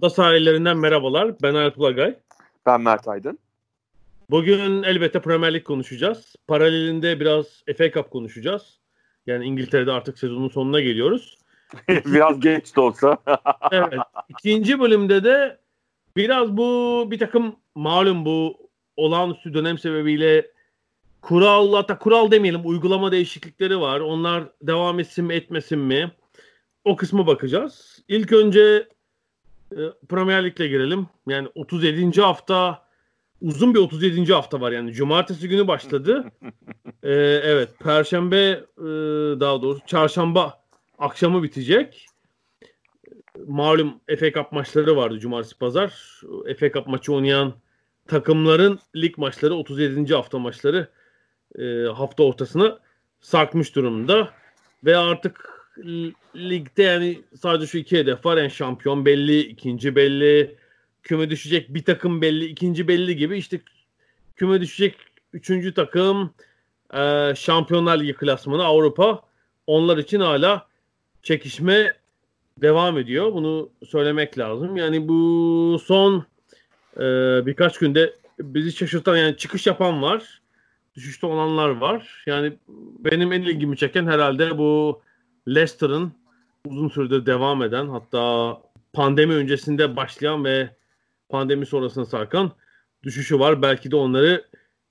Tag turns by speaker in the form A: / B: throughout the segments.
A: Ada sahillerinden merhabalar. Ben Alp Ulagay.
B: Ben Mert Aydın.
A: Bugün elbette Premier Lig konuşacağız. Paralelinde biraz FA Cup konuşacağız. Yani İngiltere'de artık sezonun sonuna geliyoruz.
B: biraz geç de olsa.
A: evet. İkinci bölümde de biraz bu bir takım malum bu olağanüstü dönem sebebiyle kural hatta kural demeyelim uygulama değişiklikleri var. Onlar devam etsin mi etmesin mi? O kısmı bakacağız. İlk önce Premier Lig'le girelim. Yani 37. hafta uzun bir 37. hafta var yani. Cumartesi günü başladı. ee, evet. Perşembe e, daha doğrusu çarşamba akşamı bitecek. Malum FA Cup maçları vardı cumartesi pazar. FA Cup maçı oynayan takımların lig maçları 37. hafta maçları e, hafta ortasına sarkmış durumda. Ve artık ligde yani sadece şu iki hedef var. Yani şampiyon belli, ikinci belli, küme düşecek bir takım belli, ikinci belli gibi işte küme düşecek üçüncü takım e, Şampiyonlar Ligi klasmanı Avrupa onlar için hala çekişme devam ediyor. Bunu söylemek lazım. Yani bu son e, birkaç günde bizi şaşırtan yani çıkış yapan var. Düşüşte olanlar var. Yani benim en ilgimi çeken herhalde bu Leicester'ın uzun süredir devam eden hatta pandemi öncesinde başlayan ve pandemi sonrasında sarkan düşüşü var. Belki de onları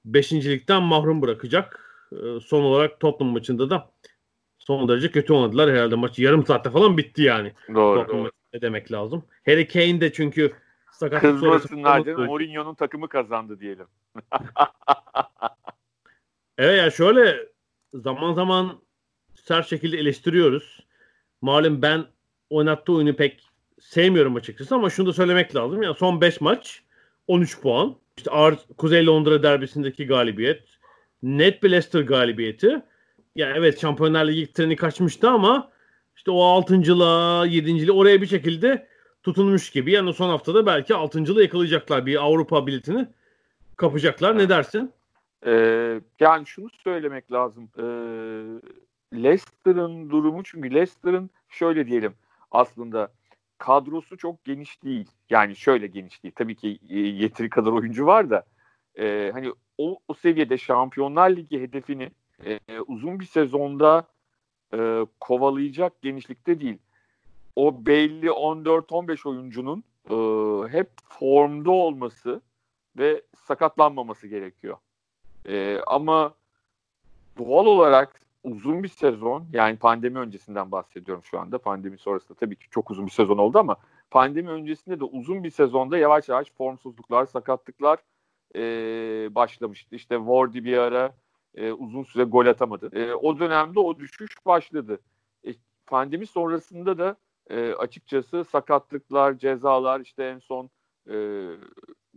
A: beşincilikten mahrum bırakacak. E, son olarak Tottenham maçında da son derece kötü oynadılar. Herhalde maç yarım saatte falan bitti yani.
B: Doğru. doğru.
A: Ne demek lazım. Harry Kane de çünkü
B: sakatlık Kızmasınlar canım. Mourinho'nun takımı kazandı diyelim.
A: evet ya şöyle zaman zaman sert şekilde eleştiriyoruz. Malum ben oynattığı oyunu pek sevmiyorum açıkçası ama şunu da söylemek lazım. Yani son 5 maç 13 puan. İşte Ar Kuzey Londra derbisindeki galibiyet. Net bir Leicester galibiyeti yani evet Şampiyonlar Ligi treni kaçmıştı ama işte o altıncılığa, yedinciliğe oraya bir şekilde tutunmuş gibi. Yani son haftada belki altıncılığı yakalayacaklar. Bir Avrupa biletini kapacaklar. Ne dersin?
B: Ee, yani şunu söylemek lazım. Ee, Leicester'ın durumu çünkü Leicester'ın şöyle diyelim aslında kadrosu çok geniş değil. Yani şöyle geniş değil. Tabii ki e, yeteri kadar oyuncu var da e, hani o, o seviyede Şampiyonlar Ligi hedefini e, uzun bir sezonda e, kovalayacak genişlikte değil. O belli 14-15 oyuncunun e, hep formda olması ve sakatlanmaması gerekiyor. E, ama doğal olarak uzun bir sezon yani pandemi öncesinden bahsediyorum şu anda. Pandemi sonrasında tabii ki çok uzun bir sezon oldu ama pandemi öncesinde de uzun bir sezonda yavaş yavaş formsuzluklar, sakatlıklar e, başlamıştı. İşte Wardy bir ara e, uzun süre gol atamadı. E, o dönemde o düşüş başladı. E, pandemi sonrasında da e, açıkçası sakatlıklar, cezalar işte en son e,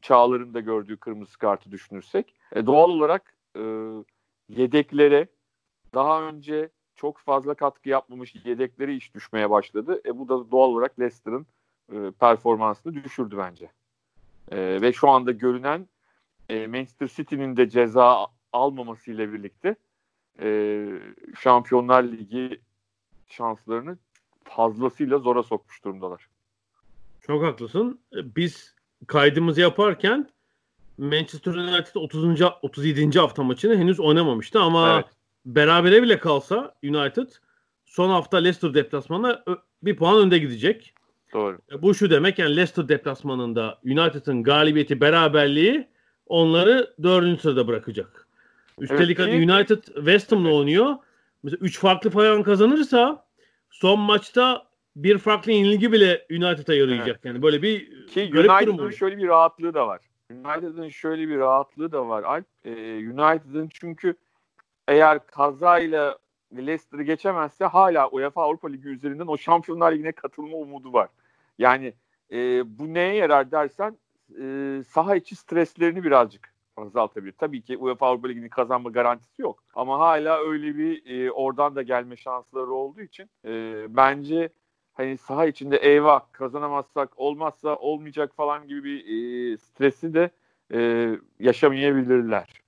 B: Çağlar'ın gördüğü kırmızı kartı düşünürsek e, doğal olarak e, yedeklere daha önce çok fazla katkı yapmamış yedekleri iş düşmeye başladı. E, bu da doğal olarak Leicester'ın e, performansını düşürdü bence. E, ve şu anda görünen e, Manchester City'nin de ceza almamasıyla birlikte e, Şampiyonlar Ligi şanslarını fazlasıyla zora sokmuş durumdalar.
A: Çok haklısın. Biz kaydımızı yaparken Manchester United 30. 37. hafta maçını henüz oynamamıştı ama evet. Berabere bile kalsa United son hafta Leicester deplasmanına bir puan önde gidecek.
B: Doğru.
A: E, bu şu demek yani Leicester deplasmanında United'ın galibiyeti beraberliği onları dördüncü sırada bırakacak. Üstelik evet, hani United West Ham'la oynuyor. Mesela 3 farklı falan kazanırsa son maçta bir farklı yenilgi bile United'a yarayacak. Evet. Yani böyle bir
B: ki United'ın şöyle bir rahatlığı da var. United'ın şöyle bir rahatlığı da var. Alp, e, United'ın çünkü eğer kazayla Leicester'ı geçemezse hala UEFA Avrupa Ligi üzerinden o Şampiyonlar Ligi'ne katılma umudu var. Yani e, bu neye yarar dersen e, saha içi streslerini birazcık azaltabilir. Tabii ki UEFA Avrupa Ligi'ni kazanma garantisi yok. Ama hala öyle bir e, oradan da gelme şansları olduğu için e, bence hani saha içinde eyvah kazanamazsak olmazsa olmayacak falan gibi bir e, stresi de e, yaşamayabilirler.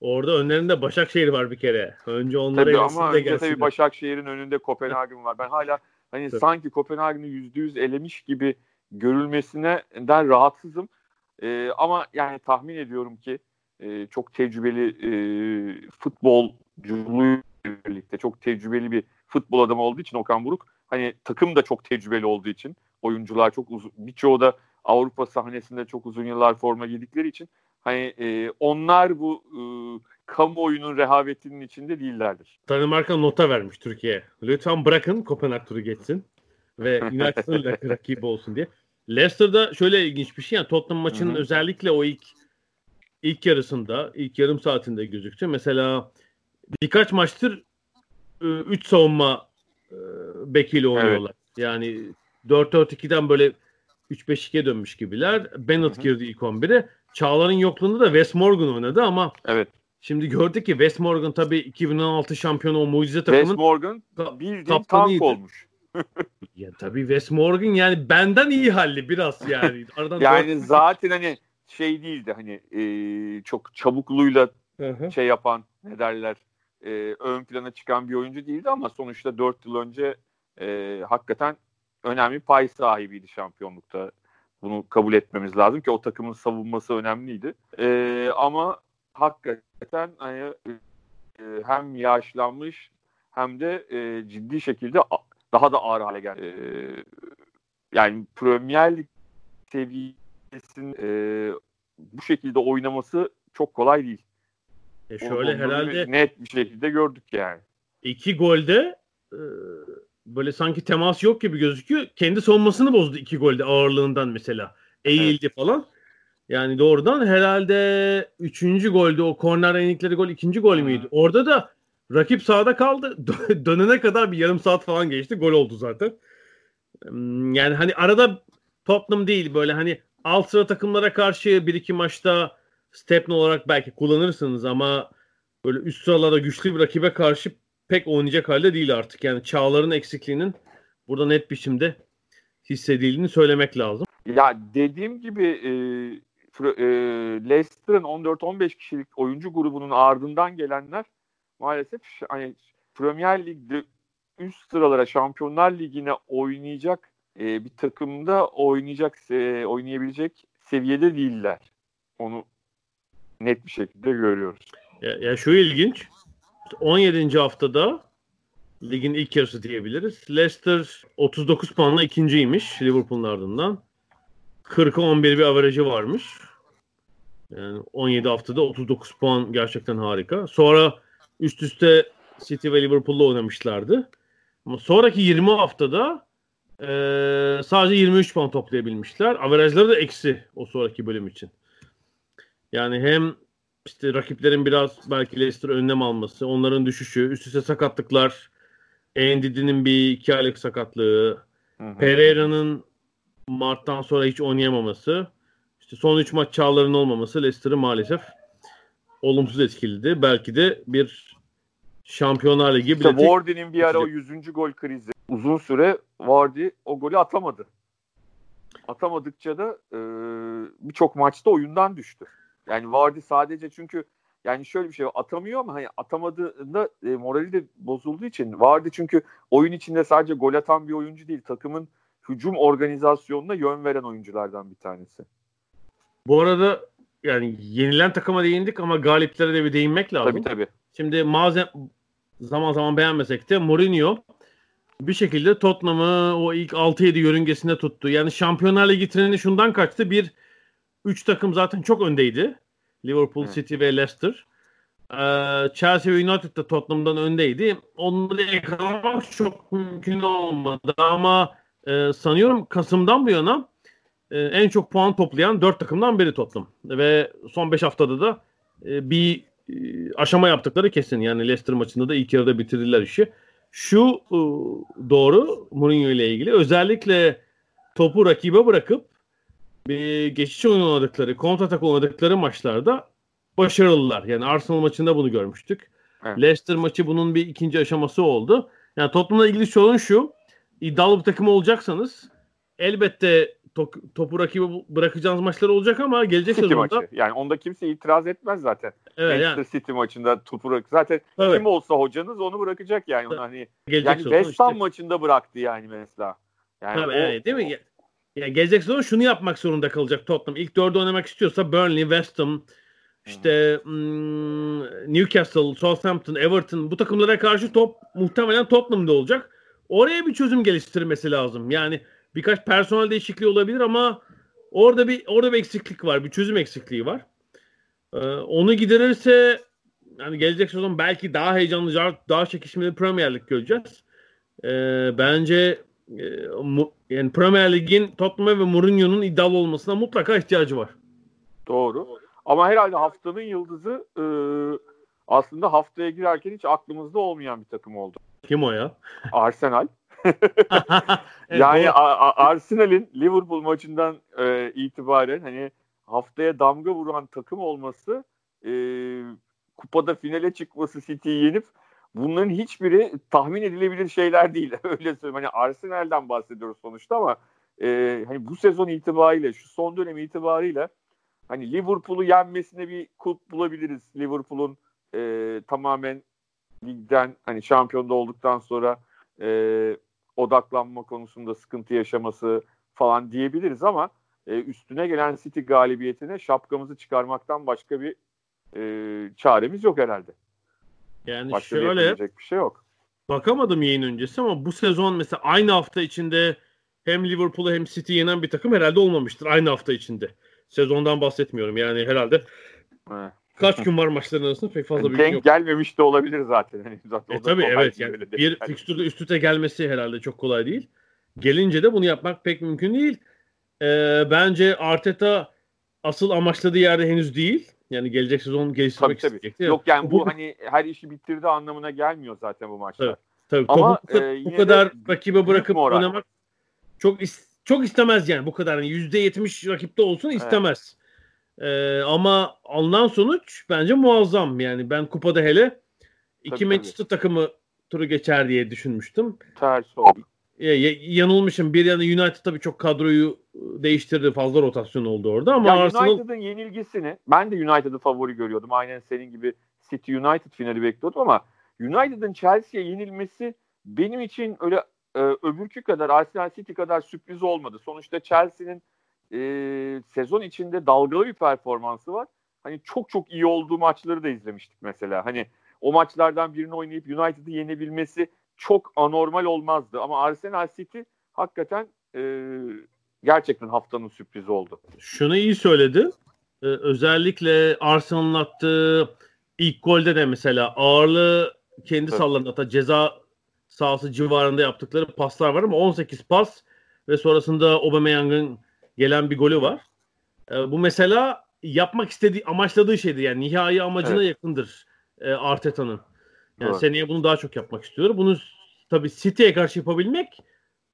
A: Orada önlerinde Başakşehir var bir kere. Önce onlara
B: tabii ama önce tabii Başakşehir'in önünde Kopenhagen var. Ben hala hani tabii. sanki Kopenhagen'i yüz elemiş gibi görülmesinden rahatsızım. E, ama yani tahmin ediyorum ki e, çok tecrübeli e, futbolculuğuyla birlikte çok tecrübeli bir futbol adamı olduğu için Okan Buruk hani takım da çok tecrübeli olduğu için oyuncular çok uzun birçoğu da Avrupa sahnesinde çok uzun yıllar forma giydikleri için hani e, onlar bu e, kamuoyunun rehavetinin içinde değillerdir.
A: Danimarka nota vermiş Türkiye. Lütfen bırakın Kopenhag turu geçsin ve United'ın rakibi olsun diye. Leicester'da şöyle ilginç bir şey yani Tottenham maçının Hı-hı. özellikle o ilk ilk yarısında, ilk yarım saatinde gözüktü. Mesela birkaç maçtır 3 savunma e, bekiyle oynuyorlar. Evet. Yani 4-4-2'den böyle 3-5-2'ye dönmüş gibiler. Bennett Hı-hı. girdi ilk 11'e. Çağlar'ın yokluğunda da Wes Morgan oynadı ama
B: evet.
A: Şimdi gördük ki Wes Morgan tabii 2016 şampiyonu o mucize takımın
B: Wes Morgan bildiğin tank olmuş.
A: ya tabii Wes Morgan yani benden iyi halli biraz yani.
B: Aradan yani dört... zaten hani şey değildi hani e, çok çabukluğuyla şey yapan ne derler e, ön plana çıkan bir oyuncu değildi ama sonuçta 4 yıl önce e, hakikaten önemli pay sahibiydi şampiyonlukta. Bunu kabul etmemiz lazım ki o takımın savunması önemliydi. E, ama hakikaten hani e, hem yaşlanmış hem de e, ciddi şekilde daha da ağır hale geldi. E, yani Premier Lig seviyesinin e, bu şekilde oynaması çok kolay değil.
A: E şöyle Onu, herhalde
B: net bir şekilde gördük yani.
A: İki golde e, böyle sanki temas yok gibi gözüküyor. Kendi savunmasını bozdu iki golde ağırlığından mesela. Eğildi evet. falan. Yani doğrudan herhalde üçüncü golde o korner enikleri gol ikinci gol müydü? Orada da rakip sağda kaldı. Dönene kadar bir yarım saat falan geçti. Gol oldu zaten. Hmm, yani hani arada Tottenham değil böyle hani alt sıra takımlara karşı bir iki maçta stepne olarak belki kullanırsınız ama böyle üst sıralarda güçlü bir rakibe karşı pek oynayacak halde değil artık. Yani çağların eksikliğinin burada net biçimde hissedildiğini söylemek lazım.
B: Ya dediğim gibi e, e, Leicester'ın 14-15 kişilik oyuncu grubunun ardından gelenler maalesef hani Premier Lig'de üst sıralara Şampiyonlar Ligi'ne oynayacak e, bir takımda oynayacak e, oynayabilecek seviyede değiller. Onu net bir şekilde görüyoruz.
A: Ya, ya şu ilginç. 17. haftada ligin ilk yarısı diyebiliriz. Leicester 39 puanla ikinciymiş Liverpool'un ardından. 40'a 11 bir averajı varmış. Yani 17 haftada 39 puan gerçekten harika. Sonra üst üste City ve Liverpool'la oynamışlardı. Ama sonraki 20 haftada e, sadece 23 puan toplayabilmişler. Averajları da eksi o sonraki bölüm için. Yani hem işte rakiplerin biraz belki Leicester önlem alması, onların düşüşü, üst üste sakatlıklar, Endidi'nin bir iki aylık sakatlığı, Pereira'nın Mart'tan sonra hiç oynayamaması, işte son 3 maç çağların olmaması Leicester'ı maalesef olumsuz etkiledi. Belki de bir Şampiyonlar Ligi
B: işte Wardy'nin bir ara o 100. gol krizi. Uzun süre Wardy o golü atamadı. Atamadıkça da e, birçok maçta oyundan düştü. Yani Vardy sadece çünkü yani şöyle bir şey atamıyor ama hani atamadığında e, morali de bozulduğu için Vardy çünkü oyun içinde sadece gol atan bir oyuncu değil takımın hücum organizasyonuna yön veren oyunculardan bir tanesi.
A: Bu arada yani yenilen takıma değindik ama galiplere de bir değinmek lazım.
B: Tabii tabii.
A: Şimdi malzem zaman zaman beğenmesek de Mourinho bir şekilde Tottenham'ı o ilk 6-7 yörüngesinde tuttu. Yani Şampiyonlar Ligi treni şundan kaçtı. Bir, üç takım zaten çok öndeydi. Liverpool, evet. City ve Leicester. Ee, Chelsea ve United da Tottenham'dan öndeydi. Onları yakalamak çok mümkün olmadı ama e, sanıyorum Kasım'dan bu yana e, en çok puan toplayan dört takımdan biri Tottenham. Ve son beş haftada da e, bir aşama yaptıkları kesin. Yani Leicester maçında da ilk yarıda bitirdiler işi. Şu e, doğru Mourinho ile ilgili özellikle topu rakibe bırakıp bir geçiş oyun oynadıkları, kontratak oynadıkları maçlarda başarılılar. Yani Arsenal maçında bunu görmüştük. Evet. Leicester maçı bunun bir ikinci aşaması oldu. Yani Tottenham'la ilgili sorun şu. İddialı bir takım olacaksanız elbette to- topu rakibi bırakacağınız maçlar olacak ama gelecek
B: City
A: sezonda
B: maçı. Yani onda kimse itiraz etmez zaten.
A: Evet,
B: Manchester
A: yani.
B: City maçında topu bırak. Zaten
A: Evet.
B: kim olsa hocanız onu bırakacak yani. Onu hani
A: gelecek
B: yani West Ham
A: işte.
B: maçında bıraktı yani mesela. Yani
A: Tabii,
B: o-
A: evet, değil mi? Ya gelecek sezon şunu yapmak zorunda kalacak Tottenham. İlk dörde oynamak istiyorsa Burnley, West Ham, işte hmm, Newcastle, Southampton, Everton bu takımlara karşı top muhtemelen Tottenham'da olacak. Oraya bir çözüm geliştirmesi lazım. Yani birkaç personel değişikliği olabilir ama orada bir orada bir eksiklik var. Bir çözüm eksikliği var. Ee, onu giderirse yani gelecek sezon belki daha heyecanlı, daha- çekişmeli Premier Lig göreceğiz. Ee, bence yani Premier Lig'in Tottenham ve Mourinho'nun iddialı olmasına mutlaka ihtiyacı var.
B: Doğru. Ama herhalde haftanın yıldızı e, aslında haftaya girerken hiç aklımızda olmayan bir takım oldu.
A: Kim o ya?
B: Arsenal.
A: Evet,
B: yani Arsenal'in Liverpool maçından e, itibaren hani haftaya damga vuran takım olması e, kupada finale çıkması City'yi yenip bunların hiçbiri tahmin edilebilir şeyler değil. Öyle söyleyeyim. Hani Arsenal'den bahsediyoruz sonuçta ama e, hani bu sezon itibariyle şu son dönem itibariyle hani Liverpool'u yenmesine bir kulp bulabiliriz. Liverpool'un e, tamamen ligden hani şampiyonda olduktan sonra e, odaklanma konusunda sıkıntı yaşaması falan diyebiliriz ama e, üstüne gelen City galibiyetine şapkamızı çıkarmaktan başka bir e, çaremiz yok herhalde.
A: Yani
B: Başka
A: şöyle
B: bir şey yok.
A: bakamadım yayın öncesi ama bu sezon mesela aynı hafta içinde hem Liverpool'u hem City yenen bir takım herhalde olmamıştır aynı hafta içinde. Sezondan bahsetmiyorum yani herhalde
B: Evet.
A: kaç gün var maçların arasında pek fazla
B: Yani
A: bir
B: denk
A: yok.
B: gelmemiş de olabilir zaten. Hani zaten
A: E
B: o da
A: tabii
B: kolay
A: evet
B: değil
A: yani bir
B: denk gelmek.
A: fikstürde üst üste gelmesi herhalde çok kolay değil. Gelince de bunu yapmak pek mümkün değil. Ee, bence Arteta asıl amaçladığı yerde henüz değil. Yani gelecek sezon
B: Tabii
A: geliştirmek
B: tabii.
A: isteyecekti.
B: Yok yani bu hani her işi bitirdi anlamına gelmiyor zaten bu maçlar.
A: Evet. Tabii
B: Ama,
A: bu, kadar-
B: e,
A: bu kadar rakibe bırakıp
B: moral.
A: oynamak çok is- çok istemez yani bu kadar. Yani %70 rakipte olsun istemez. Ee, ama alınan sonuç bence muazzam. Yani ben kupada hele iki
B: Tabii,
A: Manchester takımı turu geçer diye düşünmüştüm.
B: Ters oldu.
A: Ya, ya- yanılmışım. Bir yana United tabii çok kadroyu ıı, değiştirdi. Fazla rotasyon oldu orada ama
B: Ya
A: Arsenal
B: United'ın yenilgisini ben de United'ı favori görüyordum. Aynen senin gibi City United finali bekliyordum ama United'ın Chelsea'ye yenilmesi benim için öyle e, öbürkü kadar Arsenal City kadar sürpriz olmadı. Sonuçta Chelsea'nin e, sezon içinde dalgalı bir performansı var. Hani çok çok iyi olduğu maçları da izlemiştik mesela. Hani o maçlardan birini oynayıp United'ı yenebilmesi çok anormal olmazdı. Ama Arsenal City hakikaten e, gerçekten haftanın sürprizi oldu.
A: şunu iyi söyledi. Ee, özellikle Arsenal'ın attığı ilk golde de mesela ağırlığı kendi
B: Evet.
A: salladı. Hatta ceza sahası civarında yaptıkları paslar var ama 18 pas ve sonrasında Aubameyang'ın gelen bir golü var. Ee, bu mesela yapmak istediği, amaçladığı şeydir. Yani nihai amacına
B: Evet.
A: yakındır e, Arteta'nın. Yani
B: Doğru.
A: seneye bunu daha çok yapmak istiyor. Bunu tabii City'ye karşı yapabilmek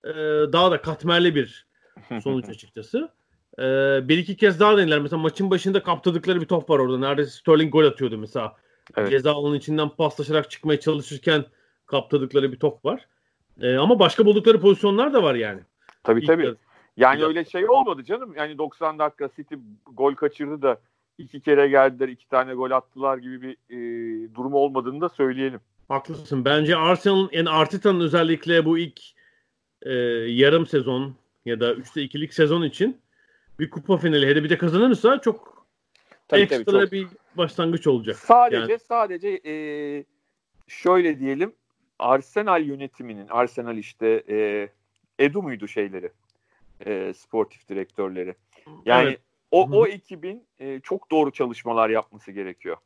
A: e, daha da katmerli bir sonuç açıkçası. Ee, bir iki kez daha denediler. Mesela maçın başında kaptırdıkları bir top var orada. Neredeyse Sterling gol atıyordu mesela.
B: Evet.
A: Ceza alanının içinden paslaşarak çıkmaya çalışırken kaptırdıkları bir top var. Ee, ama başka buldukları pozisyonlar da var yani.
B: Tabii
A: İlk
B: tabii.
A: yarı.
B: Yani
A: Ya-
B: öyle şey olmadı canım. Yani 90 dakika City gol kaçırdı da iki kere geldiler, iki tane gol attılar gibi bir e, durum olmadığını da söyleyelim.
A: Haklısın. Bence Arsenal'ın yani Arteta'nın özellikle bu ilk e, yarım sezon ya da 3'te 2'lik sezon için bir kupa finali hele bir de kazanırsa çok ekstra bir başlangıç olacak.
B: Sadece
A: Yani-
B: sadece e, şöyle diyelim Arsenal yönetiminin Arsenal işte e, Edu muydu şeyleri e, sportif direktörleri. Yani
A: Evet.
B: O o ekibin e, çok doğru çalışmalar yapması gerekiyor.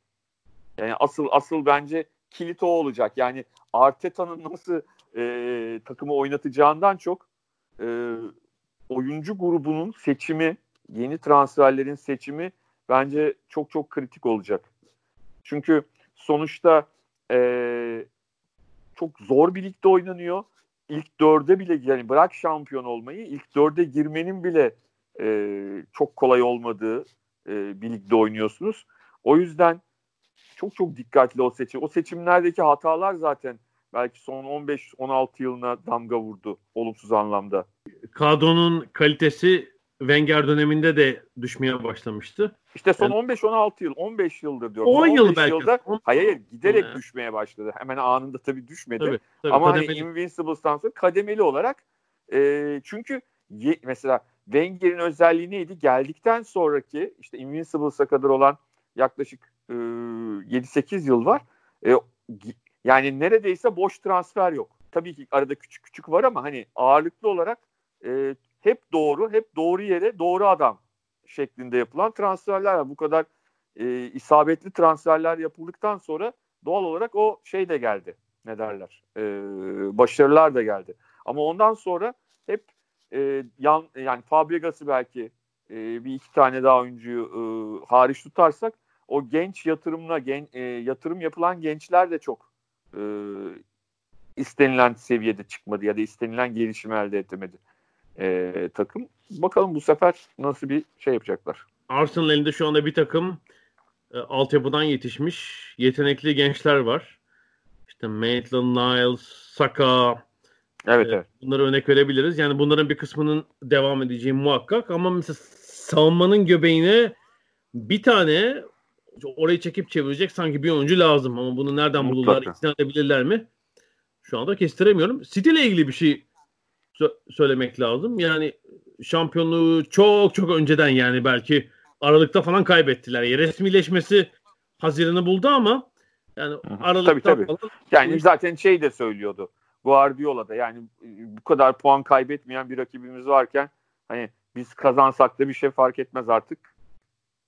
B: Yani asıl asıl bence kilit o olacak. Yani Arteta'nın nasıl e, takımı oynatacağından çok e, oyuncu grubunun seçimi, yeni transferlerin seçimi bence çok çok kritik olacak. Çünkü sonuçta e, çok zor bir ligde oynanıyor. İlk dörde bile yani bırak şampiyon olmayı ilk dörde girmenin bile e, çok kolay olmadığı e, bir ligde oynuyorsunuz. O yüzden çok çok dikkatli o seçim. O seçimlerdeki hatalar zaten belki son 15-16 yılına damga vurdu olumsuz anlamda.
A: Kadronun kalitesi Wenger döneminde de düşmeye başlamıştı.
B: İşte son yani, 15-16 yıl, 15 yıldır diyorum.
A: 10 yıl belki. Yılda,
B: hayır hayır giderek yani. düşmeye başladı. Hemen anında tabii düşmedi. Tabii, tabii, Ama hani kademeli. hani Invincibles'tan sonra kademeli olarak e, çünkü ye, mesela Wenger'in özelliği neydi? Geldikten sonraki işte Invincibles'a kadar olan yaklaşık e, 7-8 yıl var. E, yani neredeyse boş transfer yok. Tabii ki arada küçük küçük var ama hani ağırlıklı olarak e, hep doğru, hep doğru yere doğru adam şeklinde yapılan transferler var. Bu kadar e, isabetli transferler yapıldıktan sonra doğal olarak o şey de geldi. Ne derler? E, başarılar da geldi. Ama ondan sonra hep e, yan yani Fabregas'ı belki e, bir iki tane daha oyuncuyu e, hariç tutarsak o genç yatırımla gen, e, yatırım yapılan gençler de çok e, istenilen seviyede çıkmadı ya da istenilen gelişimi elde edemedi e, takım. Bakalım bu sefer nasıl bir şey yapacaklar.
A: Arsenal elinde şu anda bir takım e, altyapıdan yetişmiş yetenekli gençler var. İşte Maitland Niles, Saka,
B: Evet, evet.
A: Bunları örnek verebiliriz. Yani bunların bir kısmının devam edeceği muhakkak ama mesela savunmanın göbeğine bir tane orayı çekip çevirecek sanki bir oyuncu lazım ama bunu nereden Mutlaka. bulurlar, ikna edebilirler mi? Şu anda kestiremiyorum. City ile ilgili bir şey sö- söylemek lazım. Yani şampiyonluğu çok çok önceden yani belki Aralık'ta falan kaybettiler. Resmileşmesi Haziran'ı buldu ama yani Aralık'ta tabii, tabii. falan.
B: Yani zaten şey de söylüyordu. Guardiola da yani bu kadar puan kaybetmeyen bir rakibimiz varken hani biz kazansak da bir şey fark etmez artık.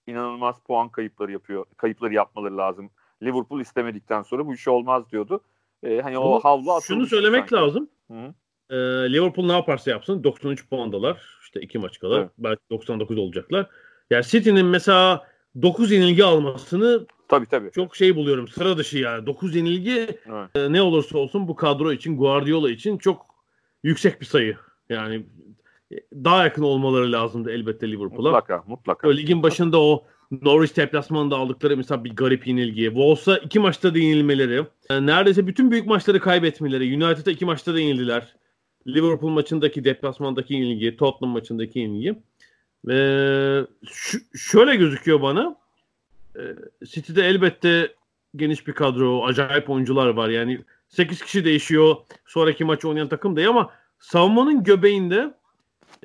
B: İnanılmaz puan kayıpları yapıyor. Kayıpları yapmaları lazım. Liverpool istemedikten sonra bu iş olmaz diyordu. Ee, hani o havlu
A: Şunu söylemek sanki. lazım. Hı. Ee, Liverpool ne yaparsa yapsın 93 puandalar. İşte iki maç kadar. Evet. Belki 99 olacaklar. Yani City'nin mesela 9 yenilgi almasını
B: tabii, tabii.
A: çok şey buluyorum. Sıra dışı yani. 9 yenilgi evet. e, ne olursa olsun bu kadro için Guardiola için çok yüksek bir sayı. Yani daha yakın olmaları lazımdı elbette Liverpool'a.
B: Mutlaka, mutlaka.
A: O, ligin başında o Norwich deplasmanında aldıkları mesela bir garip yenilgi. Wolves'a iki maçta da yenilmeleri. Yani neredeyse bütün büyük maçları kaybetmeleri. United'a iki maçta da yenildiler. Liverpool maçındaki deplasmandaki yenilgi, Tottenham maçındaki yenilgi. Şu, şöyle gözüküyor bana. E, City'de elbette geniş bir kadro, acayip oyuncular var. Yani 8 kişi değişiyor. Sonraki maç oynayan takım değil ama savunmanın göbeğinde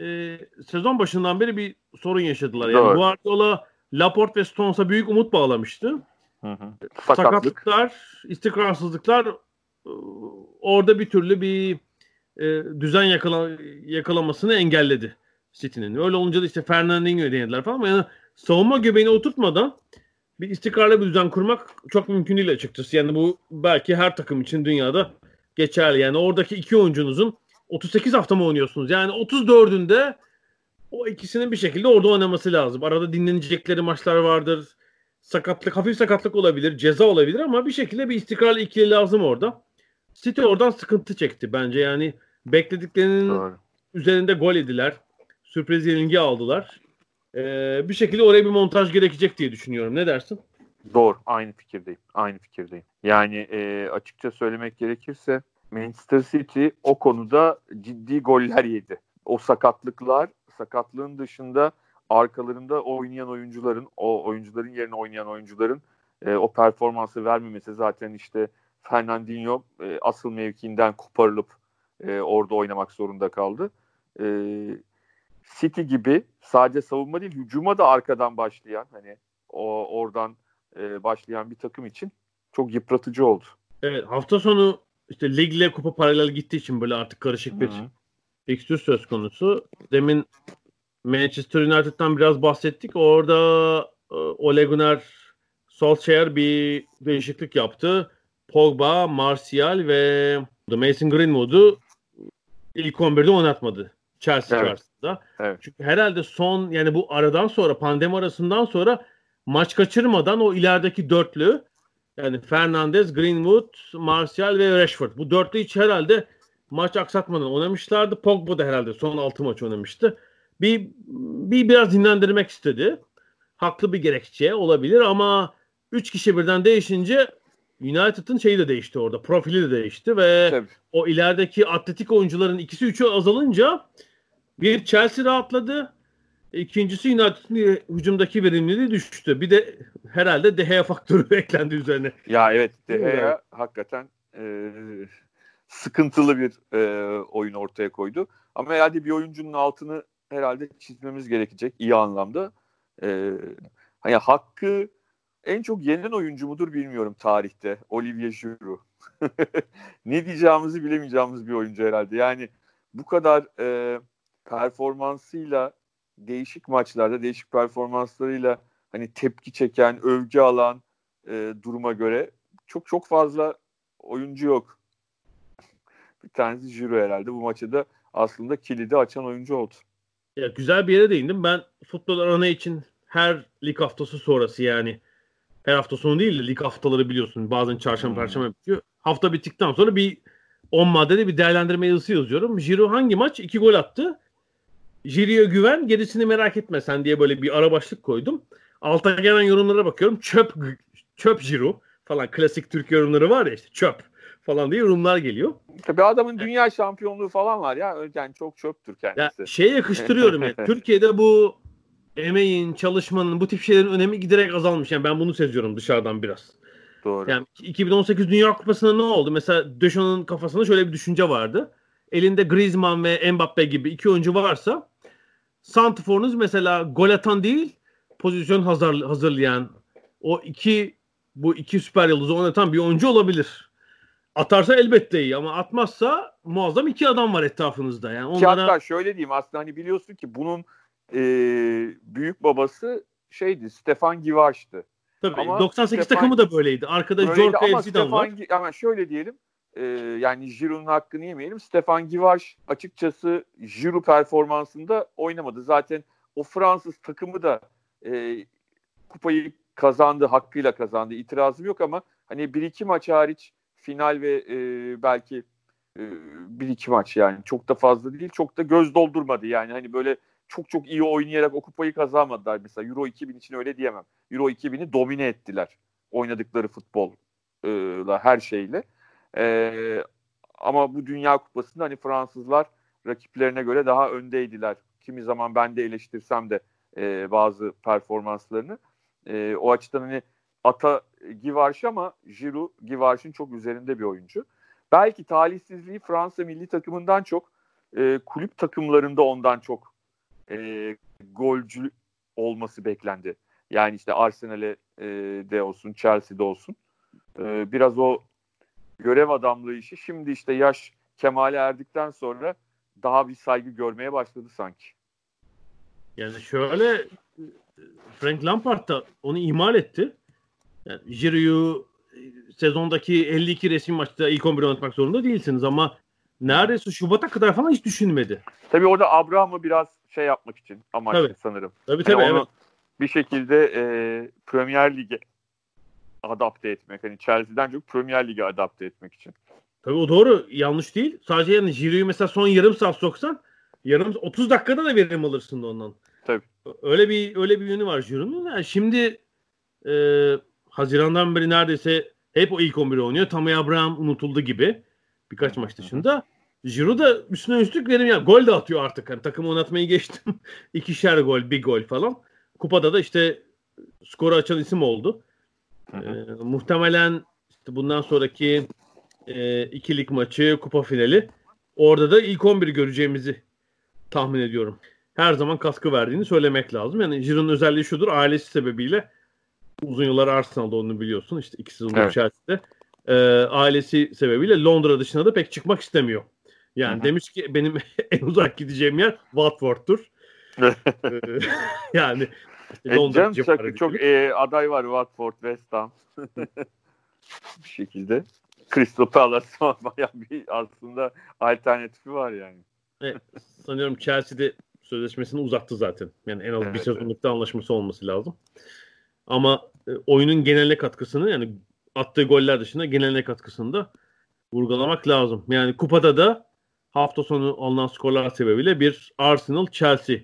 A: e, sezon başından beri bir sorun yaşadılar. Yani Doğru. Guardiola, Laporte ve Stones'a büyük umut bağlamıştı. Hı hı. Sakatlıklar, istikrarsızlıklar e, orada bir türlü bir e, düzen yakala, yakalamasını engelledi City'nin. Öyle olunca da işte Fernandinho'yu denediler falan ama yani savunma göbeğini oturtmadan bir istikrarlı bir düzen kurmak çok mümkün değil açıkçası. Yani bu belki her takım için dünyada geçerli. Yani oradaki iki oyuncunuzun 38 hafta mı oynuyorsunuz? Yani 34'ünde o ikisinin bir şekilde orada oynaması lazım. Arada dinlenecekleri maçlar vardır. Sakatlık, hafif sakatlık olabilir, ceza olabilir ama bir şekilde bir istikrarlı ikili lazım orada. City oradan sıkıntı çekti bence. Yani beklediklerinin Doğru. üzerinde gol ediler. Sürpriz yenilgi aldılar. Ee, bir şekilde oraya bir montaj gerekecek diye düşünüyorum. Ne dersin?
B: Doğru. Aynı fikirdeyim. Aynı fikirdeyim. Yani e, açıkça söylemek gerekirse Manchester City o konuda ciddi goller yedi. O sakatlıklar, sakatlığın dışında arkalarında oynayan oyuncuların, o oyuncuların yerine oynayan oyuncuların e, o performansı vermemesi zaten işte Fernandinho e, asıl mevkiinden koparılıp e, orada oynamak zorunda kaldı. E, City gibi sadece savunma değil hücuma da arkadan başlayan hani o oradan e, başlayan bir takım için çok yıpratıcı oldu.
A: Evet hafta sonu işte ligle kupa paralel gittiği için böyle artık karışık bir fikstür söz konusu. Demin Manchester United'dan biraz bahsettik. Orada e, Ole Gunnar Solskjaer bir değişiklik yaptı. Pogba, Martial ve Mason Greenwood'u ilk 11'de oynatmadı. Chelsea evet. Karşısında. Evet. Çünkü herhalde son yani bu aradan sonra pandemi arasından sonra maç kaçırmadan o ilerideki dörtlü Yani Fernandez, Greenwood, Martial ve Rashford. Bu dörtlü hiç herhalde maç aksatmadan oynamışlardı. Pogba da herhalde son 6 maç oynamıştı. Bir, bir biraz dinlendirmek istedi. Haklı bir gerekçe olabilir ama 3 kişi birden değişince United'ın şeyi de değişti orada. Profili de değişti ve Tabii. o ilerideki atletik oyuncuların ikisi üçü azalınca bir Chelsea rahatladı. İkincisi United'ın hücumdaki verimliliği düştü. Bir de herhalde De Gea faktörü eklendi üzerine.
B: Ya evet De Gea hakikaten e, sıkıntılı bir e, oyun ortaya koydu. Ama herhalde bir oyuncunun altını herhalde çizmemiz gerekecek iyi anlamda. E, hani hakkı en çok yenilen oyuncu mudur bilmiyorum tarihte. Olivier Giroud. ne diyeceğimizi bilemeyeceğimiz bir oyuncu herhalde. Yani bu kadar e, performansıyla değişik maçlarda değişik performanslarıyla hani tepki çeken, övgü alan e, duruma göre çok çok fazla oyuncu yok. bir tanesi Jiro herhalde bu maçı da aslında kilidi açan oyuncu oldu.
A: Ya güzel bir yere değindim. Ben futbol arana için her lig haftası sonrası yani her hafta sonu değil de lig haftaları biliyorsun. Bazen çarşamba hmm. perşembe bitiyor. Hafta bittikten sonra bir 10 maddede bir değerlendirme yazısı yazıyorum. Jiro hangi maç? 2 gol attı. Jiro'ya güven gerisini merak etme sen diye böyle bir ara başlık koydum. Alta gelen yorumlara bakıyorum. Çöp çöp Jiro falan klasik Türk yorumları var ya işte çöp falan diye yorumlar geliyor.
B: Tabii adamın dünya şampiyonluğu falan var ya. Yani çok çöptür kendisi.
A: Ya şey yakıştırıyorum yani. Türkiye'de bu emeğin, çalışmanın, bu tip şeylerin önemi giderek azalmış. Yani ben bunu seziyorum dışarıdan biraz.
B: Doğru.
A: Yani 2018 Dünya Kupası'nda ne oldu? Mesela Deschamps' kafasında şöyle bir düşünce vardı. Elinde Griezmann ve Mbappe gibi iki oyuncu varsa Santifor'unuz mesela gol atan değil pozisyon hazır, hazırlayan o iki bu iki süper yıldızı oynatan bir oyuncu olabilir. Atarsa elbette iyi ama atmazsa muazzam iki adam var etrafınızda. Yani onlara...
B: Ki hatta şöyle diyeyim aslında hani biliyorsun ki bunun e, büyük babası şeydi Stefan Givaş'tı.
A: Tabii ama 98 Stefan, takımı da böyleydi. Arkada Jorka Evzi'den var.
B: Ama şöyle diyelim e, yani Giroud'un hakkını yemeyelim. Stefan Givaş açıkçası Giroud performansında oynamadı. Zaten o Fransız takımı da e, kupayı kazandı, hakkıyla kazandı. İtirazım yok ama hani bir iki maç hariç final ve e, belki e, bir iki maç yani çok da fazla değil, çok da göz doldurmadı yani hani böyle çok çok iyi oynayarak o kupayı kazanmadılar mesela Euro 2000 için öyle diyemem. Euro 2000'i domine ettiler oynadıkları futbolla her şeyle. E, ama bu Dünya Kupası'nda hani Fransızlar rakiplerine göre daha öndeydiler. Kimi zaman ben de eleştirsem de e, bazı performanslarını. E, o açıdan hani Ata Givarş ama Giroud Givarş'ın çok üzerinde bir oyuncu. Belki talihsizliği Fransa milli takımından çok e, kulüp takımlarında ondan çok e, golcü olması beklendi. Yani işte Arsenal'e e, de olsun, Chelsea'de olsun. E, biraz o görev adamlığı işi şimdi işte yaş kemale erdikten sonra daha bir saygı görmeye başladı sanki.
A: Yani şöyle Frank Lampard da onu ihmal etti. Yani Giroud'u sezondaki 52 resim maçta ilk 11 oynatmak zorunda değilsiniz ama neredeyse Şubat'a kadar falan hiç düşünmedi.
B: Tabii orada Abraham'ı biraz şey yapmak için amaçlı tabii. sanırım.
A: Tabii tabii yani evet.
B: Bir şekilde e, Premier Lig'e adapte etmek. Hani Chelsea'den çok Premier Lig'e adapte etmek için.
A: Tabii o doğru. Yanlış değil. Sadece yani Giroud'u mesela son yarım saat soksan yarım 30 dakikada da verim alırsın da ondan.
B: Tabii.
A: Öyle bir öyle bir yönü var Giroud'un. Yani şimdi e, Haziran'dan beri neredeyse hep o ilk 11 oynuyor. Tammy Abraham unutuldu gibi. Birkaç maç dışında. Giroud da üstüne üstlük verim ya. Gol de atıyor artık. Hani takımı oynatmayı geçtim. İkişer gol, bir gol falan. Kupada da işte skoru açan isim oldu. Hı hı. E, muhtemelen işte bundan sonraki e, ikilik maçı, kupa finali orada da ilk 11 göreceğimizi tahmin ediyorum. Her zaman kaskı verdiğini söylemek lazım. Yani Giroud'un özelliği şudur. Ailesi sebebiyle uzun yıllar Arsenal'da onu biliyorsun. İşte iki sezon evet. içerisinde. E, ailesi sebebiyle Londra dışına da pek çıkmak istemiyor. Yani Hı-hı. demiş ki benim en uzak gideceğim yer Watford'tur. Ee, yani
B: e, Londra çok, çok e, aday var Watford, West Ham. bir şekilde. Crystal Palace bayağı bir aslında alternatifi var yani.
A: Evet, sanıyorum Chelsea'de sözleşmesini uzattı zaten. Yani en az evet, bir sezonlukta evet. anlaşması olması lazım. Ama e, oyunun geneline katkısını yani attığı goller dışında geneline katkısını da vurgulamak lazım. Yani kupada da hafta sonu alınan skorlar sebebiyle bir Arsenal Chelsea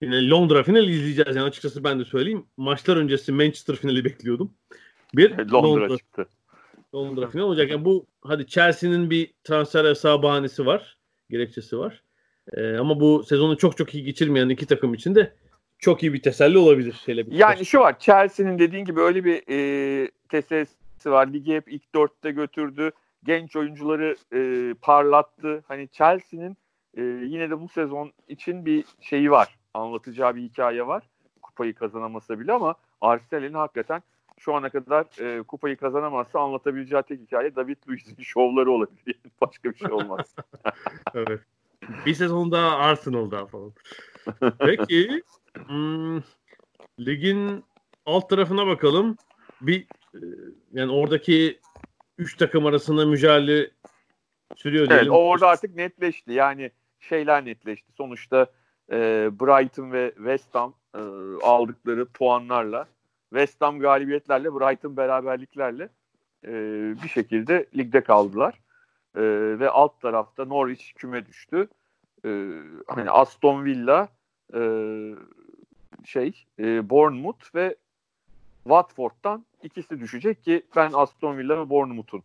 A: Yine Londra finali izleyeceğiz. Yani açıkçası ben de söyleyeyim. Maçlar öncesi Manchester finali bekliyordum. Bir
B: Londra, Londra çıktı.
A: Londra finali olacak. Yani bu hadi Chelsea'nin bir transfer hesabı bahanesi var. Gerekçesi var. Ee, ama bu sezonu çok çok iyi geçirmeyen iki takım için de çok iyi bir teselli olabilir. Hele bir
B: yani şu var Chelsea'nin dediğin gibi öyle bir e, tesellisi var. Ligi hep ilk dörtte götürdü. Genç oyuncuları e, parlattı. Hani Chelsea'nin e, yine de bu sezon için bir şeyi var. Anlatacağı bir hikaye var. Kupayı kazanamasa bile ama Arsenal'in hakikaten şu ana kadar e, kupayı kazanamazsa anlatabileceği tek hikaye David Luiz'in şovları olabilir. Başka bir şey olmaz.
A: evet. Bir sezon daha Arsenal'da falan. Peki hmm, ligin alt tarafına bakalım. Bir e, yani oradaki üç takım arasında mücadele sürüyor diyelim.
B: Evet, orada artık netleşti. Yani şeyler netleşti. Sonuçta e, Brighton ve West Ham e, aldıkları puanlarla West Ham galibiyetlerle Brighton beraberliklerle e, bir şekilde ligde kaldılar. E, ve alt tarafta Norwich küme düştü. E, hani Aston Villa e, şey e, Bournemouth ve Watford'dan ikisi düşecek ki ben Aston Villa ve Bournemouth'un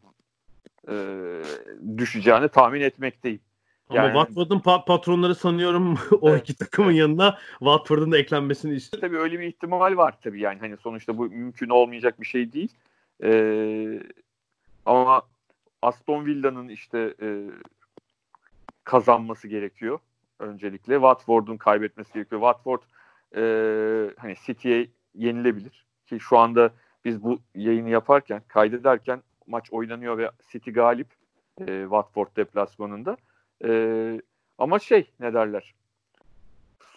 B: e, düşeceğini tahmin etmekteyim.
A: Ama yani, Watford'un pa- patronları sanıyorum o evet, iki takımın evet. yanına Watford'un da eklenmesini istiyor.
B: Tabii öyle bir ihtimal var tabii yani hani sonuçta bu mümkün olmayacak bir şey değil. Ee, ama Aston Villa'nın işte e, kazanması gerekiyor öncelikle. Watford'un kaybetmesi gerekiyor. Watford e, hani City'ye yenilebilir ki şu anda biz bu yayını yaparken kaydederken maç oynanıyor ve City galip e, Watford deplasmanında. E, ama şey ne derler?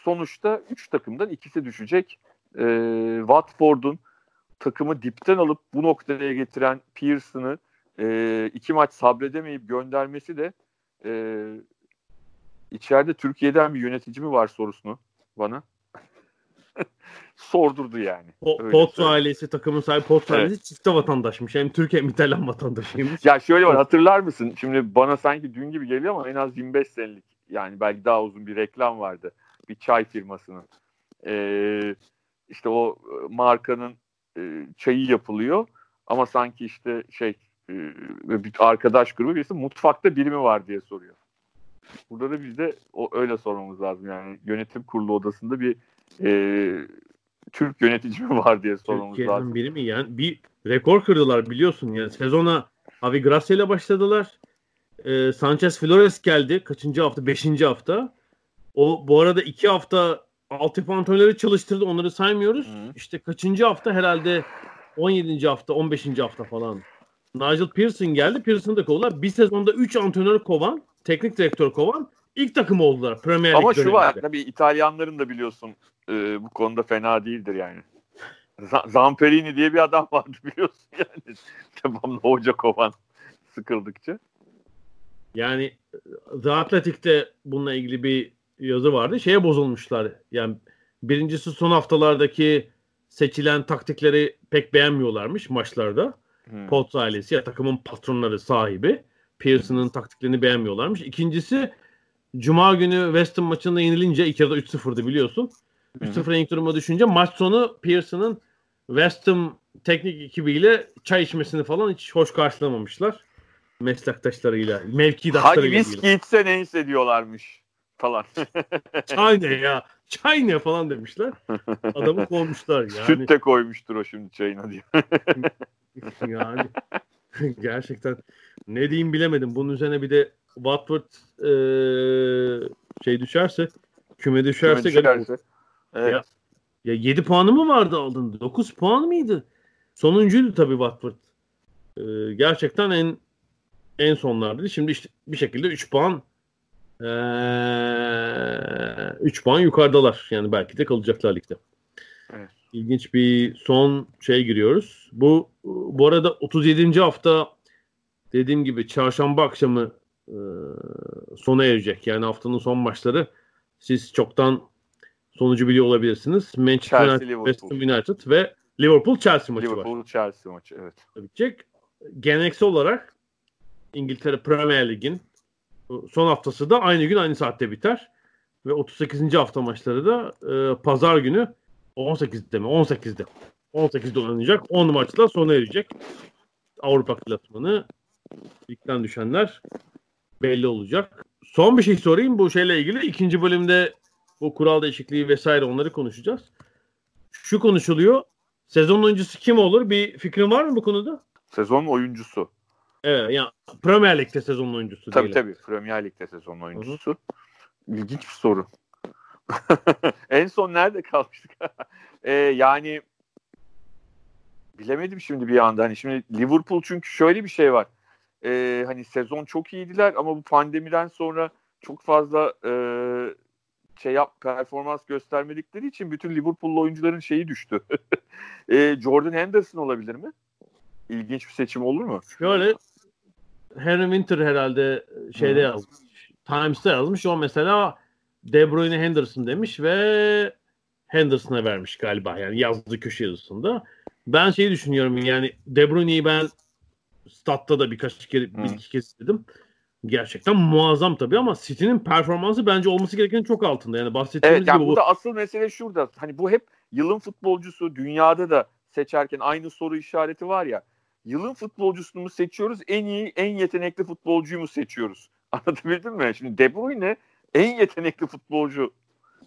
B: Sonuçta 3 takımdan ikisi düşecek. E, Watford'un takımı dipten alıp bu noktaya getiren Pearson'ı e, iki maç sabredemeyip göndermesi de e, içeride Türkiye'den bir yönetici mi var sorusunu bana sordurdu yani.
A: O, Potts ailesi takımın sahibi Potts evet. ailesi çifte vatandaşmış. Hem Türkiye hem İtalyan vatandaşıymış.
B: ya şöyle var hatırlar mısın? Şimdi bana sanki dün gibi geliyor ama en az 25 senelik yani belki daha uzun bir reklam vardı. Bir çay firmasının. Ee, işte o e, markanın e, çayı yapılıyor ama sanki işte şey e, bir arkadaş grubu birisi mutfakta biri mi var diye soruyor. Burada da biz de o öyle sormamız lazım yani yönetim kurulu odasında bir e, Türk yönetici mi var diye sormamız Türkiye'nin lazım.
A: biri mi yani? Bir rekor kırdılar biliyorsun yani. Sezona Avi Gracia ile başladılar. Ee, Sanchez Flores geldi. Kaçıncı hafta? Beşinci hafta. O bu arada iki hafta altyapı antrenörleri çalıştırdı. Onları saymıyoruz. Hı. İşte kaçıncı hafta? Herhalde 17. hafta, 15. hafta falan. Nigel Pearson geldi. Pearson'ı da kovdular. Bir sezonda 3 antrenör kovan, teknik direktör kovan ilk takım oldular Premier Lig
B: Ama şu var tabii İtalyanların da biliyorsun e, bu konuda fena değildir yani. Z- Zamperini diye bir adam vardı biliyorsun yani. Devamlı hoca kovan sıkıldıkça.
A: Yani The Athletic'te bununla ilgili bir yazı vardı. Şeye bozulmuşlar. Yani birincisi son haftalardaki seçilen taktikleri pek beğenmiyorlarmış maçlarda. Hmm. Potts ailesi ya takımın patronları sahibi. Pearson'ın taktiklerini beğenmiyorlarmış. İkincisi Cuma günü West Ham maçında yenilince ilk yarıda 3-0'dı biliyorsun. 3-0 ilk duruma düşünce maç sonu Pearson'ın West Ham teknik ekibiyle çay içmesini falan hiç hoş karşılamamışlar. Meslektaşlarıyla, mevkidaşlarıyla.
B: Hadi viski içse ne hissediyorlarmış falan.
A: çay ne ya? Çay ne falan demişler. Adamı kovmuşlar yani.
B: Süt de koymuştur o şimdi çayına diye.
A: yani gerçekten ne diyeyim bilemedim. Bunun üzerine bir de Watford e, şey düşerse küme düşerse, küme düşerse. Evet. Ya, ya 7 puanı mı vardı aldığında? 9 puan mıydı? Sonuncuydu tabii Watford. Ee, gerçekten en en sonlardaydı. Şimdi işte bir şekilde 3 puan ee, 3 puan yukarıdalar. Yani belki de kalacaklar ligde. Evet. İlginç bir son şey giriyoruz. Bu bu arada 37. hafta dediğim gibi çarşamba akşamı e, sona erecek. Yani haftanın son maçları siz çoktan sonucu biliyor olabilirsiniz. Manchester Chelsea, United, West Ham United ve Liverpool Chelsea maçı
B: Liverpool,
A: var.
B: Chelsea maçı evet.
A: Bitecek. geleneksel olarak İngiltere Premier Lig'in son haftası da aynı gün aynı saatte biter. Ve 38. hafta maçları da e, pazar günü 18'de mi? 18'de. 18'de oynanacak. 10 maçla sona erecek. Avrupa klasmanı ligden düşenler belli olacak. Son bir şey sorayım bu şeyle ilgili. ikinci bölümde bu kural değişikliği vesaire onları konuşacağız. Şu konuşuluyor. Sezon oyuncusu kim olur? Bir fikrin var mı bu konuda?
B: Sezon oyuncusu.
A: Evet yani Premier Lig'de sezon oyuncusu
B: Tabii diyelim. tabii Premier Lig'de sezon oyuncusu. Hı-hı. İlginç bir soru. en son nerede kalmıştık? ee, yani bilemedim şimdi bir anda. Hani şimdi Liverpool çünkü şöyle bir şey var. Ee, hani sezon çok iyiydiler ama bu pandemiden sonra çok fazla e, şey yap performans göstermedikleri için bütün Liverpool'lu oyuncuların şeyi düştü. e, Jordan Henderson olabilir mi? İlginç bir seçim olur mu?
A: Şöyle Henry Winter herhalde şeyde hmm. yazmış. Times'ta yazmış. O mesela De Bruyne Henderson demiş ve Henderson'a vermiş galiba. Yani yazdığı köşe yazısında. Ben şeyi düşünüyorum yani De Bruyne'yi ben statta da birkaç kere bir iki kez izledim. Gerçekten muazzam tabii ama City'nin performansı bence olması gerekenin çok altında. Yani bahsettiğimiz
B: evet, yani
A: gibi
B: burada bu... asıl mesele şurada. Hani bu hep yılın futbolcusu dünyada da seçerken aynı soru işareti var ya. Yılın futbolcusunu mu seçiyoruz? En iyi, en yetenekli futbolcuyu mu seçiyoruz? Anlatabildim mi? Şimdi De Bruyne en yetenekli futbolcu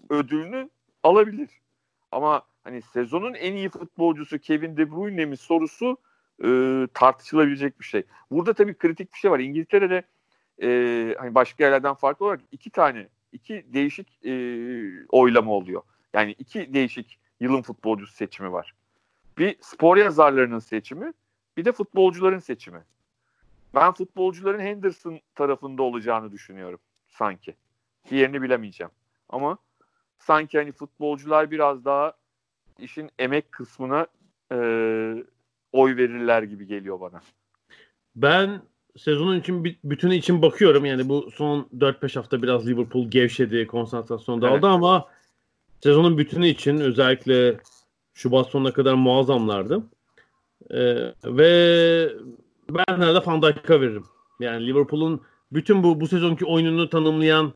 B: ödülünü alabilir. Ama hani sezonun en iyi futbolcusu Kevin De Bruyne mi sorusu e, tartışılabilecek bir şey. Burada tabii kritik bir şey var. İngiltere'de e, hani başka yerlerden farklı olarak iki tane iki değişik e, oylama oluyor. Yani iki değişik yılın futbolcusu seçimi var. Bir spor yazarlarının seçimi, bir de futbolcuların seçimi. Ben futbolcuların Henderson tarafında olacağını düşünüyorum sanki. Diğerini bilemeyeceğim. Ama sanki hani futbolcular biraz daha işin emek kısmına e, oy verirler gibi geliyor bana.
A: Ben sezonun için bütünü için bakıyorum. Yani bu son 4-5 hafta biraz Liverpool gevşedi, konsantrasyon dağıldı evet. ama sezonun bütünü için özellikle Şubat sonuna kadar muazzamlardı. Ee, ve ben herhalde Van Dijk'a veririm. Yani Liverpool'un bütün bu bu sezonki oyununu tanımlayan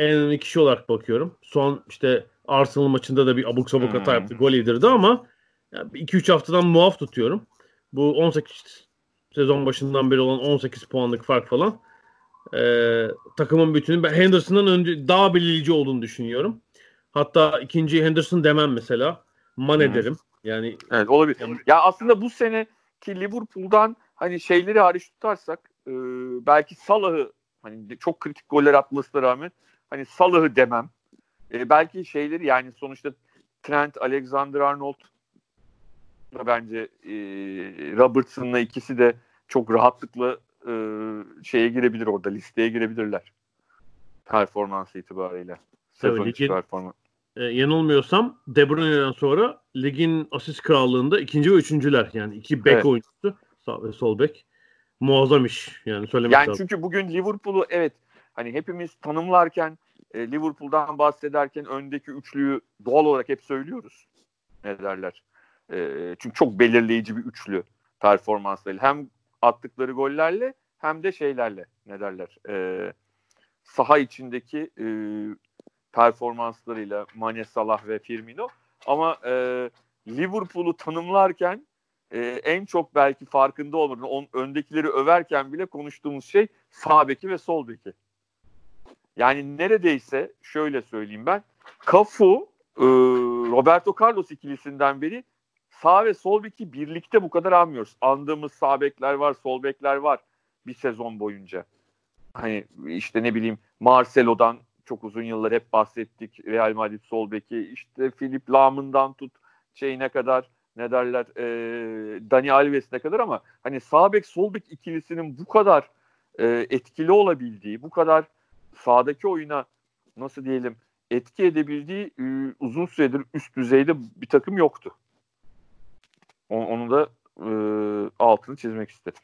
A: en önemli kişi olarak bakıyorum. Son işte Arsenal maçında da bir abuk sabuk hata yaptı. Gol yedirdi ama 2-3 haftadan muaf tutuyorum. Bu 18 sezon başından beri olan 18 puanlık fark falan. Ee, takımın bütünü ben Henderson'dan önce daha belirleyici olduğunu düşünüyorum. Hatta ikinci Henderson demem mesela. Man ederim. Yani
B: Evet olabilir. Yani, ya aslında bu sene ki Liverpool'dan hani şeyleri hariç tutarsak e, belki Salah'ı hani çok kritik goller atmasına rağmen hani Salah'ı demem. E, belki şeyleri yani sonuçta Trent, Alexander-Arnold da bence e, Robertson'la ikisi de çok rahatlıkla e, şeye girebilir orada listeye girebilirler. Performans itibariyle. Sezon
A: ligin, performans. E, yanılmıyorsam De Bruyne'den sonra ligin asist krallığında ikinci ve üçüncüler. Yani iki bek evet. oyuncusu sağ ve sol bek. Muazzam iş yani söylemek
B: yani lazım. Çünkü bugün Liverpool'u evet hani hepimiz tanımlarken e, Liverpool'dan bahsederken öndeki üçlüyü doğal olarak hep söylüyoruz. Ne derler? E, çünkü çok belirleyici bir üçlü performansları. Hem attıkları gollerle hem de şeylerle ne derler? E, saha içindeki e, performanslarıyla Mane, Salah ve Firmino. Ama e, Liverpool'u tanımlarken e, en çok belki farkında olmadan on, öndekileri överken bile konuştuğumuz şey sağ beki ve sol beki. Yani neredeyse şöyle söyleyeyim ben. Cafu, e, Roberto Carlos ikilisinden beri sağ ve sol beki birlikte bu kadar almıyoruz. Andığımız sağ bekler var, sol bekler var bir sezon boyunca. Hani işte ne bileyim Marcelo'dan çok uzun yıllar hep bahsettik. Real Madrid sol beki işte Philip Lahm'ından tut şeyine kadar ne derler e, Dani Alves'ine kadar ama hani sağ bek sol bek ikilisinin bu kadar e, etkili olabildiği, bu kadar sağdaki oyuna nasıl diyelim etki edebildiği e, uzun süredir üst düzeyde bir takım yoktu. Onu, onu da e, altını çizmek istedim.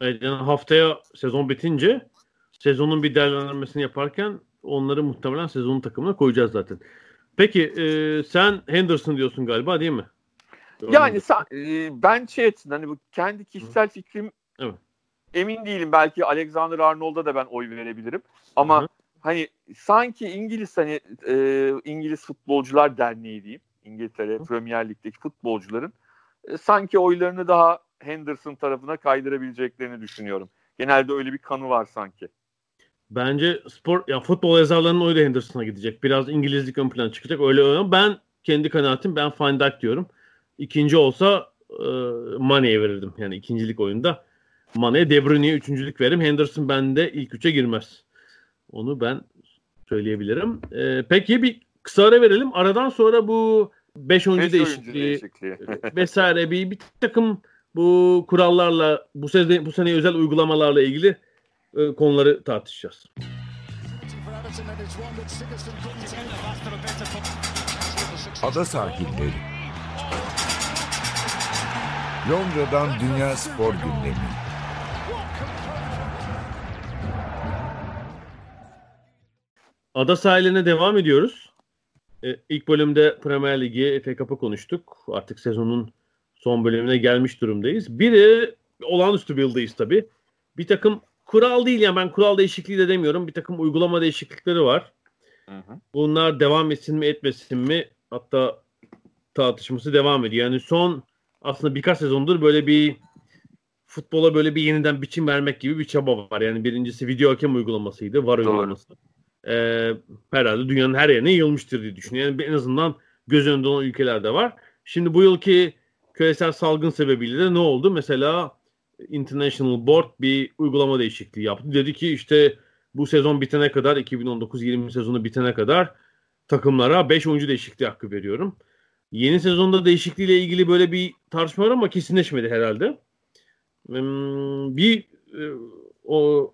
A: Evet, yani haftaya sezon bitince sezonun bir değerlendirmesini yaparken onları muhtemelen sezonun takımına koyacağız zaten. Peki e, sen Henderson diyorsun galiba değil mi?
B: Yani sen, e, ben şey açısından hani bu kendi kişisel fikrim
A: Evet.
B: Emin değilim belki Alexander Arnold'a da ben oy verebilirim. Ama Hı-hı. hani sanki İngiliz hani e, İngiliz Futbolcular Derneği diyeyim. İngiltere Hı-hı. Premier Lig'deki futbolcuların e, sanki oylarını daha Henderson tarafına kaydırabileceklerini düşünüyorum. Genelde öyle bir kanı var sanki.
A: Bence spor ya futbol yazarlarının oyu da Henderson'a gidecek. Biraz İngilizlik ön plana çıkacak. Öyle öyle. Ben kendi kanaatim ben Van Dijk diyorum. İkinci olsa e, Mane'ye verirdim. Yani ikincilik oyunda. Mane'ye De Bruyne'ye üçüncülük veririm. Henderson bende ilk üçe girmez. Onu ben söyleyebilirim. E, peki bir kısa ara verelim. Aradan sonra bu 5 oyuncu, değişikliği, değişikliği. Vesaire bir, bir takım bu kurallarla bu sene bu sene özel uygulamalarla ilgili e, konuları tartışacağız.
C: Ada sahilleri. Londra'dan Dünya Spor Gündemi.
A: Ada sahiline devam ediyoruz. Ee, ilk bölümde Premier Ligi, FA Cup'ı konuştuk. Artık sezonun son bölümüne gelmiş durumdayız. Biri olağanüstü bir yıldayız tabii. Bir takım kural değil yani ben kural değişikliği de demiyorum. Bir takım uygulama değişiklikleri var. Hı hı. Bunlar devam etsin mi etmesin mi hatta tartışması devam ediyor. Yani son aslında birkaç sezondur böyle bir futbola böyle bir yeniden biçim vermek gibi bir çaba var. Yani birincisi video hakem uygulamasıydı. Var uygulaması. Ee, herhalde dünyanın her yerine yayılmıştır diye düşünüyorum. Yani en azından göz önünde olan ülkelerde var. Şimdi bu yılki küresel salgın sebebiyle de ne oldu? Mesela International Board bir uygulama değişikliği yaptı. Dedi ki işte bu sezon bitene kadar 2019-20 sezonu bitene kadar takımlara 5 oyuncu değişikliği hakkı veriyorum. Yeni sezonda değişikliğiyle ilgili böyle bir tartışma var ama kesinleşmedi herhalde. Hmm, bir e,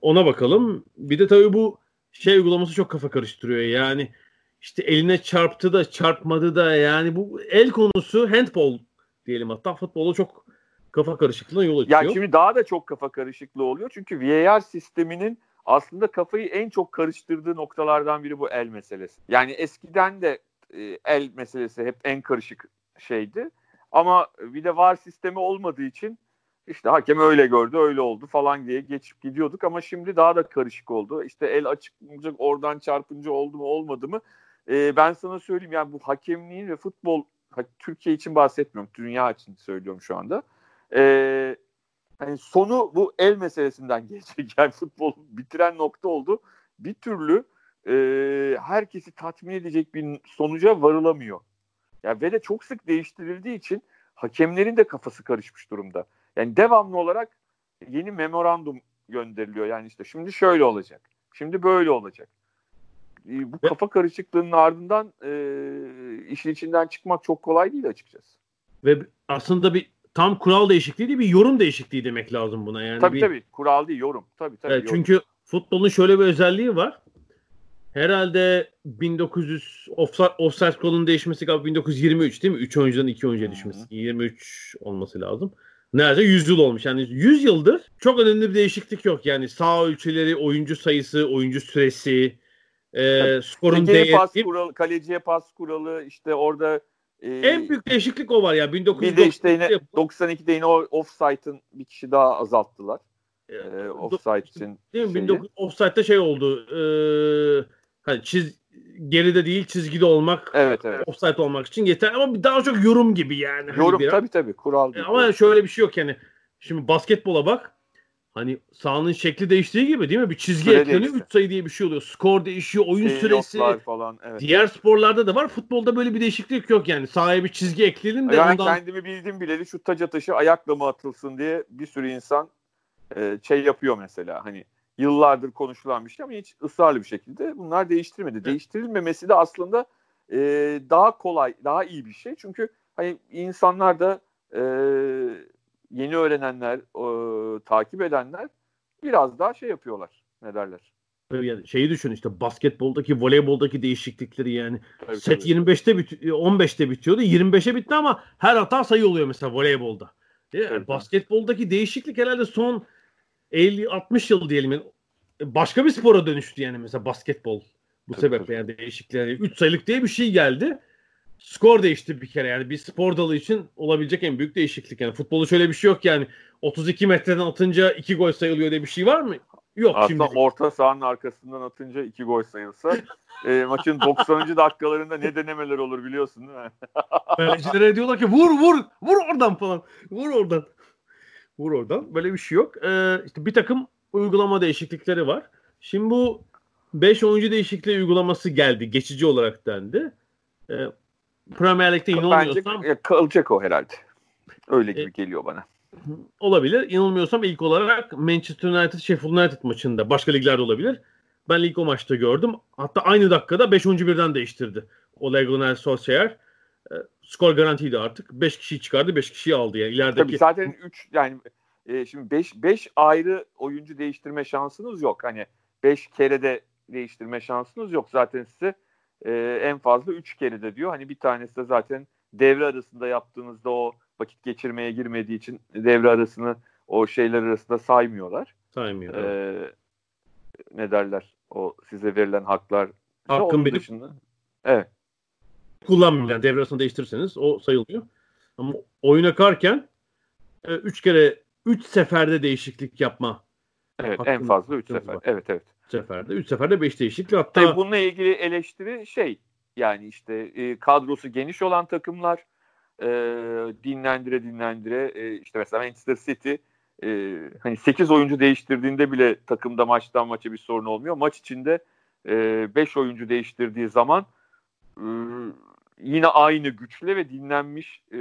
A: ona bakalım. Bir de tabii bu şey uygulaması çok kafa karıştırıyor. Yani işte eline çarptı da çarpmadı da yani bu el konusu handball diyelim hatta futbolu çok kafa karışıklığına yol açıyor.
B: Ya şimdi daha da çok kafa karışıklığı oluyor. Çünkü VAR sisteminin aslında kafayı en çok karıştırdığı noktalardan biri bu el meselesi. Yani eskiden de e, el meselesi hep en karışık şeydi. Ama bir de VAR sistemi olmadığı için işte hakem öyle gördü, öyle oldu falan diye geçip gidiyorduk ama şimdi daha da karışık oldu. İşte el açıklanacak oradan çarpınca oldu mu olmadı mı? Ee, ben sana söyleyeyim yani bu hakemliğin ve futbol Türkiye için bahsetmiyorum, dünya için söylüyorum şu anda. Ee, hani sonu bu el meselesinden gelecek. Yani futbol bitiren nokta oldu. Bir türlü e, herkesi tatmin edecek bir sonuca varılamıyor. Yani ve de çok sık değiştirildiği için hakemlerin de kafası karışmış durumda. Yani devamlı olarak yeni memorandum gönderiliyor. Yani işte şimdi şöyle olacak. Şimdi böyle olacak. Bu kafa karışıklığının ardından e, işin içinden çıkmak çok kolay değil açıkçası.
A: Ve aslında bir tam kural değişikliği değil bir yorum değişikliği demek lazım buna. Yani
B: tabii
A: bir,
B: tabii kural değil yorum. Tabii tabii.
A: Evet, çünkü futbolun şöyle bir özelliği var. Herhalde 1900 offside, offside kuralının değişmesi galiba 1923 değil mi? 3 oyuncudan 2 oyuncuya düşmesi. Hı-hı. 23 olması lazım. Neredeyse 100 yıl olmuş. Yani 100 yıldır çok önemli bir değişiklik yok. Yani sağ ölçüleri, oyuncu sayısı, oyuncu süresi, e, skorun değeri.
B: Pas kuralı, kaleciye pas kuralı işte orada
A: e, en büyük değişiklik o var ya. 1992'de
B: bir de işte yine 92'de yine o offside'ın bir kişi daha azalttılar. E, offside için.
A: Değil mi? 19, offside'da şey oldu. E, hani çiz geride değil çizgide olmak.
B: Evet evet.
A: Offside olmak için yeter ama daha çok yorum gibi yani.
B: Hani yorum hani tabii tabii kural
A: gibi. Ama şöyle bir şey yok yani. Şimdi basketbola bak. Hani sahanın şekli değiştiği gibi değil mi? Bir çizgi Süre ekleniyor 3 sayı diye bir şey oluyor. Skor değişiyor, oyun şey, süresi.
B: falan. Evet.
A: Diğer sporlarda da var. Futbolda böyle bir değişiklik yok yani. Sahaya bir çizgi ekleyelim de
B: ben ondan... kendimi bildim bileli şu taç atışı ayakla mı atılsın diye bir sürü insan e, şey yapıyor mesela. Hani yıllardır konuşulan bir şey ama hiç ısrarlı bir şekilde bunlar değiştirmedi. Evet. Değiştirilmemesi de aslında e, daha kolay, daha iyi bir şey. Çünkü hani insanlar da e, yeni öğrenenler, e, takip edenler biraz daha şey yapıyorlar. Ne derler?
A: Yani şeyi düşün işte basketboldaki, voleyboldaki değişiklikleri yani. Tabii, Set tabii. 25'te bit 15'te bitiyordu. 25'e bitti ama her hata sayı oluyor mesela voleybolda. Yani basketboldaki değişiklik herhalde son 50-60 yıl diyelim. Yani başka bir spora dönüştü yani mesela basketbol. Bu tabii, sebeple yani değişiklikler. 3 sayılık diye bir şey geldi. skor değişti bir kere yani bir spor dalı için olabilecek en büyük değişiklik yani futbolu şöyle bir şey yok yani 32 metreden atınca 2 gol sayılıyor diye bir şey var mı? Yok
B: Aslında
A: şimdi.
B: orta sahanın arkasından atınca iki gol sayılsa e, maçın 90. dakikalarında ne denemeler olur biliyorsun değil mi?
A: Kalecilere diyorlar ki vur vur vur oradan falan. Vur oradan. Vur oradan. Böyle bir şey yok. Ee, işte bir takım uygulama değişiklikleri var. Şimdi bu 5 oyuncu değişikliği uygulaması geldi. Geçici olarak dendi. Ee, Premier Lig'de
B: Bence
A: inanılmıyorsam
B: e, kalacak o herhalde. Öyle gibi
A: E,
B: geliyor bana.
A: olabilir. İnanılmıyorsam ilk olarak Manchester United Sheffield United maçında başka liglerde olabilir. Ben ilk o maçta gördüm. Hatta aynı dakikada 5 oyuncu birden değiştirdi. Ole Gunnar Solskjaer. Skor garantiydi artık. 5 kişiyi çıkardı, 5 kişiyi aldı yani ilerideki.
B: Tabii zaten 3 yani e, şimdi 5 5 ayrı oyuncu değiştirme şansınız yok. Hani 5 kere de değiştirme şansınız yok. Zaten size e, en fazla 3 kere de diyor. Hani bir tanesi de zaten devre arasında yaptığınızda o vakit geçirmeye girmediği için devre arasını o şeyler arasında saymıyorlar.
A: saymıyor.
B: Ee, ne derler? O size verilen haklar.
A: Hakkın
B: Onun
A: benim-
B: dışında. Evet.
A: Kullanmıyor. Yani devre arasında değiştirirseniz o sayılmıyor. Ama oyun akarken 3 kere 3 seferde değişiklik yapma
B: Evet en fazla 3
A: hakkınız
B: sefer.
A: var.
B: Evet evet.
A: seferde. 3 seferde 5 değişiklik. Hatta
B: Tabii bununla ilgili eleştiri şey yani işte e, kadrosu geniş olan takımlar e, dinlendire dinlendire e, işte mesela Manchester City e, hani 8 oyuncu değiştirdiğinde bile takımda maçtan maça bir sorun olmuyor. Maç içinde 5 oyuncu değiştirdiği zaman e, yine aynı güçle ve dinlenmiş e,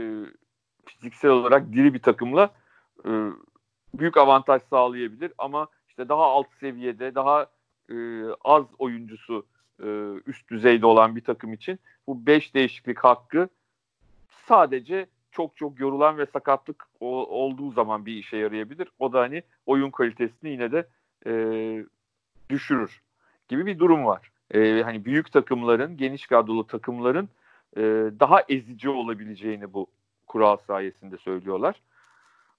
B: fiziksel olarak diri bir takımla e, büyük avantaj sağlayabilir ama işte daha alt seviyede daha e, az oyuncusu e, üst düzeyde olan bir takım için bu 5 değişiklik hakkı sadece çok çok yorulan ve sakatlık o- olduğu zaman bir işe yarayabilir. O da hani oyun kalitesini yine de e, düşürür gibi bir durum var. E, hani büyük takımların, geniş kadrolu takımların e, daha ezici olabileceğini bu kural sayesinde söylüyorlar.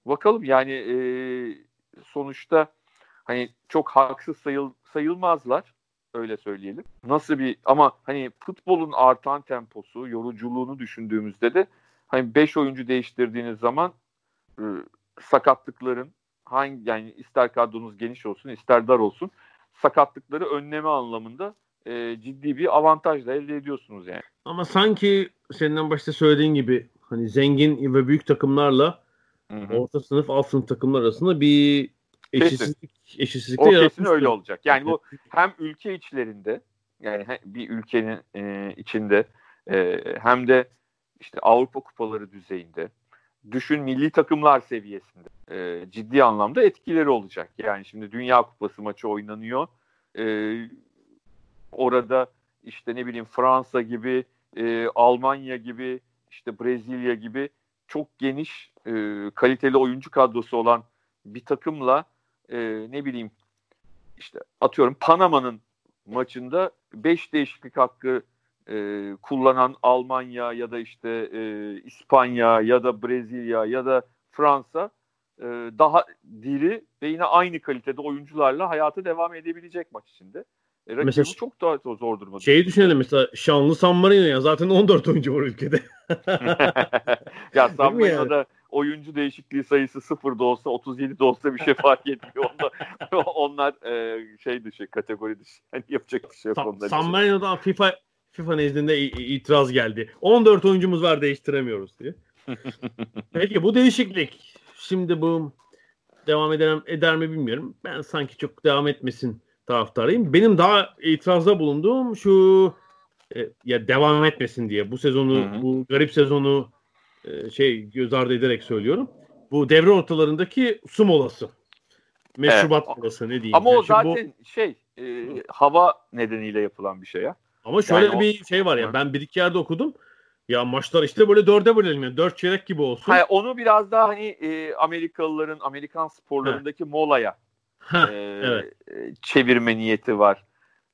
B: Bakalım yani e, sonuçta hani çok haksız sayıl, sayılmazlar öyle söyleyelim. Nasıl bir ama hani futbolun artan temposu, yoruculuğunu düşündüğümüzde de hani 5 oyuncu değiştirdiğiniz zaman e, sakatlıkların hangi yani ister kadronuz geniş olsun ister dar olsun sakatlıkları önleme anlamında e, ciddi bir avantajla elde ediyorsunuz yani.
A: ama sanki senin en başta söylediğin gibi hani zengin ve büyük takımlarla
B: Hı hı.
A: orta sınıf alt sınıf takımlar arasında bir eşitsizlik eşitsizlik de
B: kesin öyle olacak. Yani bu hem ülke içlerinde yani bir ülkenin e, içinde e, hem de işte Avrupa kupaları düzeyinde düşün milli takımlar seviyesinde e, ciddi anlamda etkileri olacak. Yani şimdi Dünya Kupası maçı oynanıyor. E, orada işte ne bileyim Fransa gibi, e, Almanya gibi, işte Brezilya gibi çok geniş e, kaliteli oyuncu kadrosu olan bir takımla e, ne bileyim işte atıyorum Panama'nın maçında 5 değişiklik hakkı e, kullanan Almanya ya da işte e, İspanya ya da Brezilya ya da Fransa e, daha diri ve yine aynı kalitede oyuncularla hayata devam edebilecek maç içinde. E, rakibi
A: Mesela-
B: çok daha zor durumda.
A: Şeyi düşünelim mesela şanlı San Marino ya zaten 14 oyuncu var ülkede.
B: ya San? Marino'da oyuncu değişikliği sayısı sıfır da olsa 37 de olsa bir şey fark etmiyor. Onlar, onlar e, şey dışı kategori dışı. Yani yapacak bir şey yok
A: San,
B: onlar
A: San. Marino'dan FIFA FIFA nezdinde itiraz geldi. 14 oyuncumuz var değiştiremiyoruz diye. Peki bu değişiklik şimdi bu devam eder, eder mi bilmiyorum. Ben sanki çok devam etmesin taraftarıyım. Benim daha itirazda bulunduğum şu e, ya devam etmesin diye bu sezonu
B: Hı hı.
A: bu garip sezonu e, şey göz ardı ederek söylüyorum. Bu devre ortalarındaki su molası. Meşrubat
B: Evet.
A: molası ne diyeyim.
B: Ama o
A: Yani bu-
B: zaten şey e, hava nedeniyle yapılan bir şey ya.
A: Ama şöyle
B: Yani o-
A: bir şey var ya
B: Hı.
A: ben bir iki yerde okudum. Ya maçlar işte böyle dörde bölelim yani. Dört çeyrek gibi olsun.
B: Hayır, onu biraz daha hani e, Amerikalıların Amerikan sporlarındaki molaya E,
A: evet.
B: çevirme niyeti var.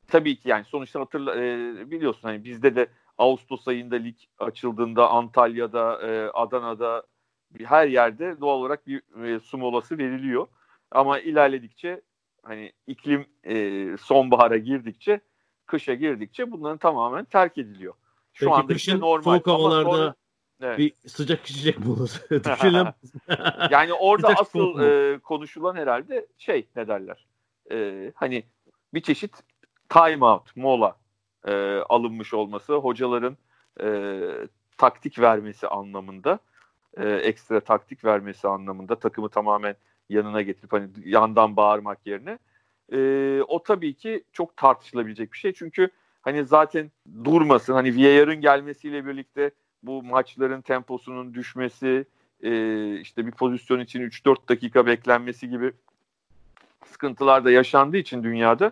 B: Tabii ki yani sonuçta hatırla e, biliyorsun hani bizde de Ağustos ayında lig açıldığında Antalya'da, e, Adana'da her yerde doğal olarak bir e, su molası veriliyor. Ama ilerledikçe hani iklim e, sonbahara girdikçe, kışa girdikçe bunların tamamen terk ediliyor. Şu
A: Peki
B: anda işte normal.
A: soğuk havalarda
B: Evet.
A: bir sıcak içecek molası. Düşünelim.
B: Yani orada
A: Sıcak
B: asıl e, konuşulan herhalde şey ne derler? E, hani bir çeşit time out, mola e, alınmış olması, hocaların e, taktik vermesi anlamında, e, ekstra taktik vermesi anlamında takımı tamamen yanına getirip hani yandan bağırmak yerine e, o tabii ki çok tartışılabilecek bir şey. Çünkü hani zaten durmasın hani VAR'ın gelmesiyle birlikte bu maçların temposunun düşmesi, e, işte bir pozisyon için 3-4 dakika beklenmesi gibi sıkıntılar da yaşandığı için dünyada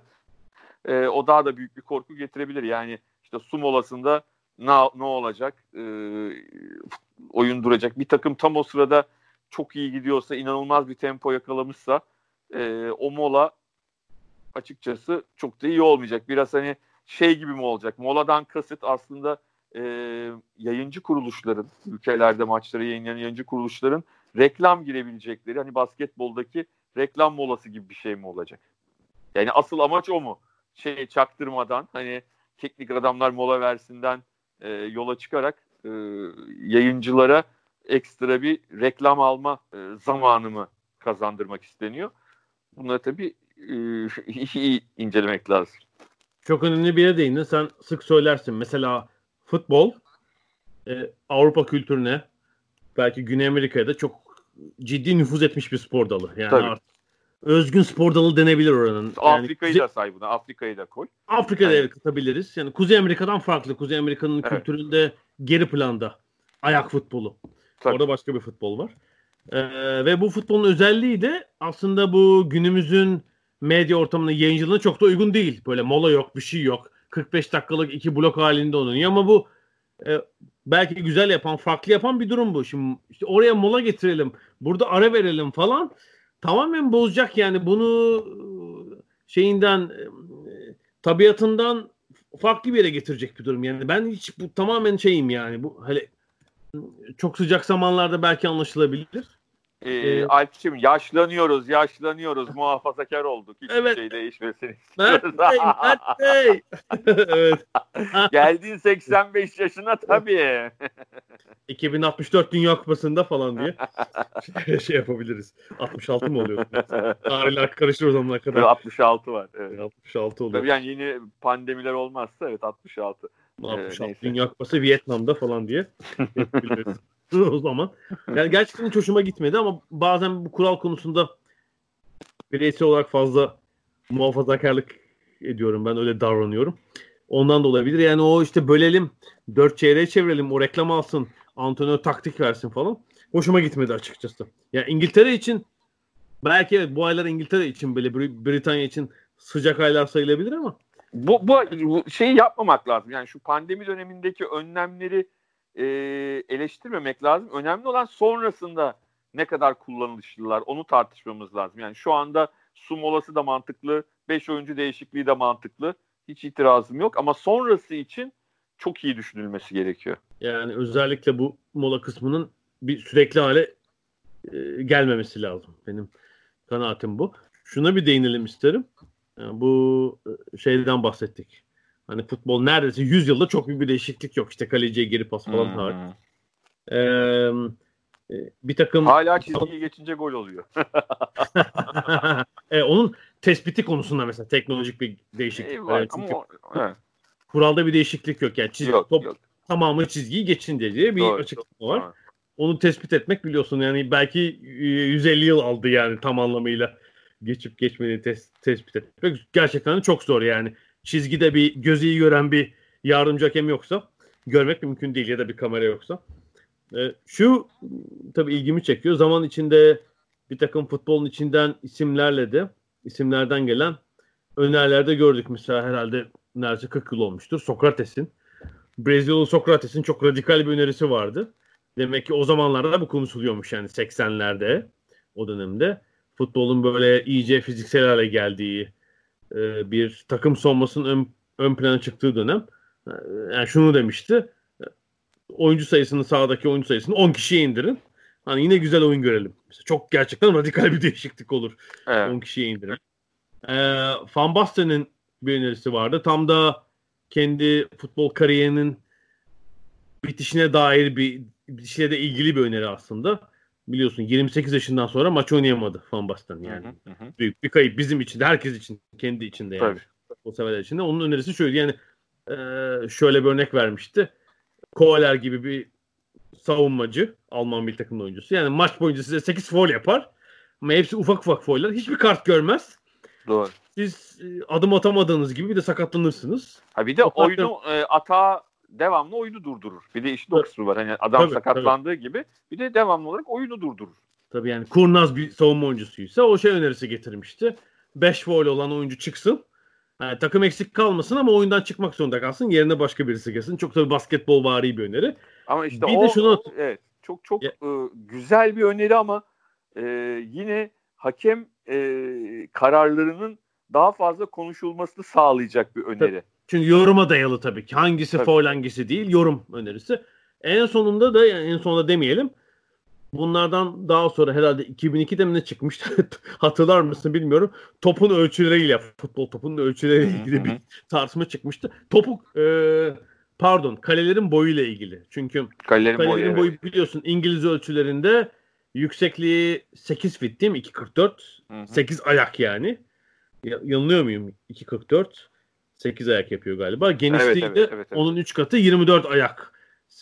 B: e, o daha da büyük bir korku getirebilir. Yani işte su molasında ne, ne olacak? E, oyun duracak. Bir takım tam o sırada çok iyi gidiyorsa, inanılmaz bir tempo yakalamışsa e, o mola açıkçası çok da iyi olmayacak. Biraz hani şey gibi mi olacak? Moladan kasıt aslında e, yayıncı kuruluşların, ülkelerde maçları yayınlayan yayıncı kuruluşların reklam girebilecekleri hani basketboldaki reklam molası gibi bir şey mi olacak? Yani asıl amaç o mu? Şey çaktırmadan hani teknik adamlar mola versinden e, yola çıkarak e, yayıncılara ekstra bir reklam alma e, zamanı mı kazandırmak isteniyor? Bunları tabii e, iyi incelemek lazım.
A: Çok önemli bir yere değindin. Sen sık söylersin. Mesela futbol e, Avrupa kültürüne belki Güney Amerika'ya da çok ciddi nüfuz etmiş bir spor dalı. Yani
B: Tabii.
A: artık özgün spor dalı denebilir oranın. Yani
B: Afrika'yı
A: Kuzey-
B: da say buna. Afrika'yı da koy.
A: Afrika'da
B: Yani-
A: katabiliriz. Yani Kuzey Amerika'dan farklı. Kuzey Amerika'nın
B: Evet.
A: kültüründe geri planda ayak futbolu.
B: Tabii.
A: Orada başka bir futbol var. Ee, ve bu futbolun özelliği de aslında bu günümüzün medya ortamına yayıncılığına çok da uygun değil. Böyle mola yok, bir şey yok. 45 dakikalık iki blok halinde oynanıyor ama bu e, belki güzel yapan, farklı yapan bir durum bu. Şimdi işte oraya mola getirelim, burada ara verelim falan. Tamamen bozacak yani bunu e, şeyinden e, tabiatından farklı bir yere getirecek bir durum. Yani ben hiç bu tamamen şeyim yani bu hele çok sıcak zamanlarda belki anlaşılabilir.
B: Ee,
A: Ee,
B: Alpçim yaşlanıyoruz, yaşlanıyoruz, muhafazakar olduk. Hiçbir
A: Evet.
B: şey değişmesin
A: Mert
B: istiyoruz.
A: Bey, Mert Bey. evet.
B: Geldin 85 yaşına tabii.
A: 2064 Dünya Kupası'nda falan diye şey, şey yapabiliriz. 66 mı oluyor? Tarihler karışır o zamana kadar.
B: 66 var. Evet.
A: 66 oluyor.
B: Tabii yani yeni pandemiler olmazsa evet 66.
A: 66
B: neyse.
A: Dünya Kupası Vietnam'da falan diye. o zaman. Yani gerçekten hiç hoşuma gitmedi ama bazen bu kural konusunda bireysel olarak fazla muhafazakarlık ediyorum. Ben öyle davranıyorum. Ondan da olabilir. Yani o işte bölelim, dört çeyreğe çevirelim, o reklam alsın, antrenör taktik versin falan. Hoşuma gitmedi açıkçası. Yani İngiltere için belki evet bu aylar İngiltere için Bri- Britanya için sıcak aylar sayılabilir ama
B: bu, bu şeyi yapmamak lazım. Yani şu pandemi dönemindeki önlemleri e, eleştirmemek lazım. Önemli olan sonrasında ne kadar kullanışlılar onu tartışmamız lazım. Yani şu anda su molası da mantıklı, 5 oyuncu değişikliği de mantıklı. Hiç itirazım yok ama sonrası için çok iyi düşünülmesi gerekiyor.
A: Yani özellikle bu mola kısmının bir sürekli hale e, gelmemesi lazım. Benim kanaatim bu. Şuna bir değinelim isterim. Yani bu şeyden bahsettik. Hani futbol neredeyse 100 yılda çok büyük bir değişiklik yok. İşte kaleciye geri pas falan
B: Hmm.
A: hariç. Ee, e, bir takım
B: Hala çizgiyi geçince gol oluyor.
A: e, onun tespiti konusunda mesela teknolojik bir değişiklik var. Yani çünkü
B: ama o-
A: kuralda bir değişiklik yok. Yani çizgi,
B: yok,
A: top
B: yok.
A: tamamı çizgiyi geçin diye bir
B: Doğru,
A: açıklama var.
B: doğru.
A: onu tespit etmek biliyorsun yani belki e, 150 yıl aldı yani tam anlamıyla geçip geçmediğini tes- tespit etmek gerçekten de çok zor yani çizgide bir gözü iyi gören bir yardımcı hakem yoksa görmek mümkün değil ya da bir kamera yoksa E, şu tabii ilgimi çekiyor zaman içinde bir takım futbolun içinden isimlerle de isimlerden gelen önerilerde gördük mesela herhalde neredeyse 40 yıl olmuştur Sokrates'in Brezilyalı Sokrates'in çok radikal bir önerisi vardı. Demek ki o zamanlarda da bu konuşuluyormuş yani 80'lerde o dönemde. Futbolun böyle iyice fiziksel hale geldiği e, bir takım sonmasının ön, ön plana çıktığı dönem. E, Yani şunu demişti. e, Oyuncu sayısını sahadaki oyuncu sayısını 10 kişiye indirin. Hani yine güzel oyun görelim. Mesela çok gerçekten radikal bir değişiklik olur.
B: Evet.
A: 10 kişiye indirin. Ee, Van Basten'in bir önerisi vardı. Tam da kendi futbol kariyerinin bitişine dair bir bitişine de ilgili bir öneri aslında. Biliyorsun 28 yaşından sonra maç oynayamadı Van Basten yani.
B: Hı hı hı.
A: Büyük bir kayıp bizim için de herkes için kendi içinde yani.
B: Tabii.
A: O severler için de. Onun önerisi şöyle yani e, şöyle bir örnek vermişti. Kovaler gibi bir savunmacı Alman milli takım oyuncusu. Yani maç boyunca size 8 foul yapar. Ama hepsi ufak ufak fouller. Hiçbir kart görmez.
B: Doğru.
A: Siz e, adım atamadığınız gibi bir de sakatlanırsınız.
B: Ha bir de
A: farklı-
B: oyunu e, atağa devamlı oyunu durdurur. Bir de işin
A: Tabii.
B: kısmı var. Hani adam
A: Tabii,
B: sakatlandığı gibi bir de devamlı olarak oyunu durdurur.
A: Tabii yani kurnaz bir savunma oyuncusuysa o şey önerisi getirmişti. 5 foul olan oyuncu çıksın. Yani takım eksik kalmasın ama oyundan çıkmak zorunda kalsın. Yerine başka birisi gelsin. Çok tabii basketbol vari bir öneri.
B: Ama işte
A: Bir de
B: o
A: şunu-
B: evet çok çok
A: Ya-
B: e, güzel bir öneri ama e, yine hakem e, kararlarının daha fazla konuşulmasını sağlayacak bir öneri.
A: Çünkü yoruma dayalı tabii ki. Hangisi
B: Tabii.
A: foul hangisi değil yorum önerisi. En sonunda da yani en sonunda demeyelim. Bunlardan daha sonra herhalde 2002'de mi ne çıkmıştı? Hatırlar mısın bilmiyorum. Topun ölçüleriyle futbol topunun ölçüleriyle ilgili bir tartışma çıkmıştı. Topu e, pardon kalelerin boyuyla ilgili. Çünkü
B: Kalelerin boyu.
A: kalelerin
B: evet.
A: boyu biliyorsun İngiliz ölçülerinde yüksekliği 8 fit değil mi? 2.44.
B: Hı hı.
A: 8 ayak yani. Ya, yanılıyor muyum? 2.44. 8 ayak yapıyor galiba. Genişliği
B: Evet,
A: de
B: evet, evet.
A: onun 3 katı 24 ayak.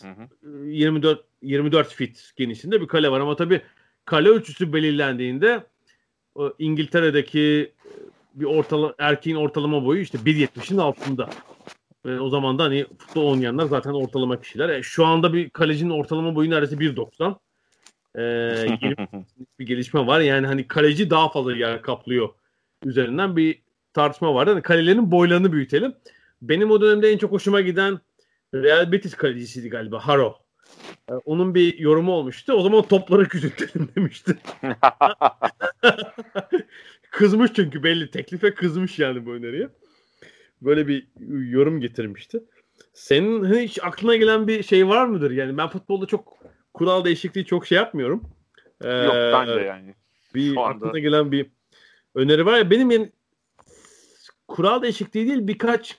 B: Hı hı.
A: 24 24 fit genişliğinde bir kale var ama tabii kale ölçüsü belirlendiğinde o İngiltere'deki e, bir ortala erkeğin ortalama boyu işte 1.70'in altında. Ve o zaman da hani futbol oynayanlar zaten ortalama kişiler. E, şu anda bir kalecinin ortalama boyu neredeyse 1.90. Ee, yeni bir gelişme var. Yani hani kaleci daha fazla yer kaplıyor üzerinden bir tartışma var. Yani kalelerin boylarını büyütelim. Benim o dönemde en çok hoşuma giden Real Betis kalecisiydi galiba Haro. Ee, onun bir yorumu olmuştu. O zaman topları küçültelim demişti. kızmış çünkü belli teklife kızmış yani bu öneriye. Böyle bir yorum getirmişti. Senin hiç aklına gelen bir şey var mıdır? Yani ben futbolda çok kural değişikliği çok şey yapmıyorum. Ee,
B: Yok ben de yani.
A: bir
B: anda-
A: aklına gelen bir öneri var ya benim yani kural değişikliği değil birkaç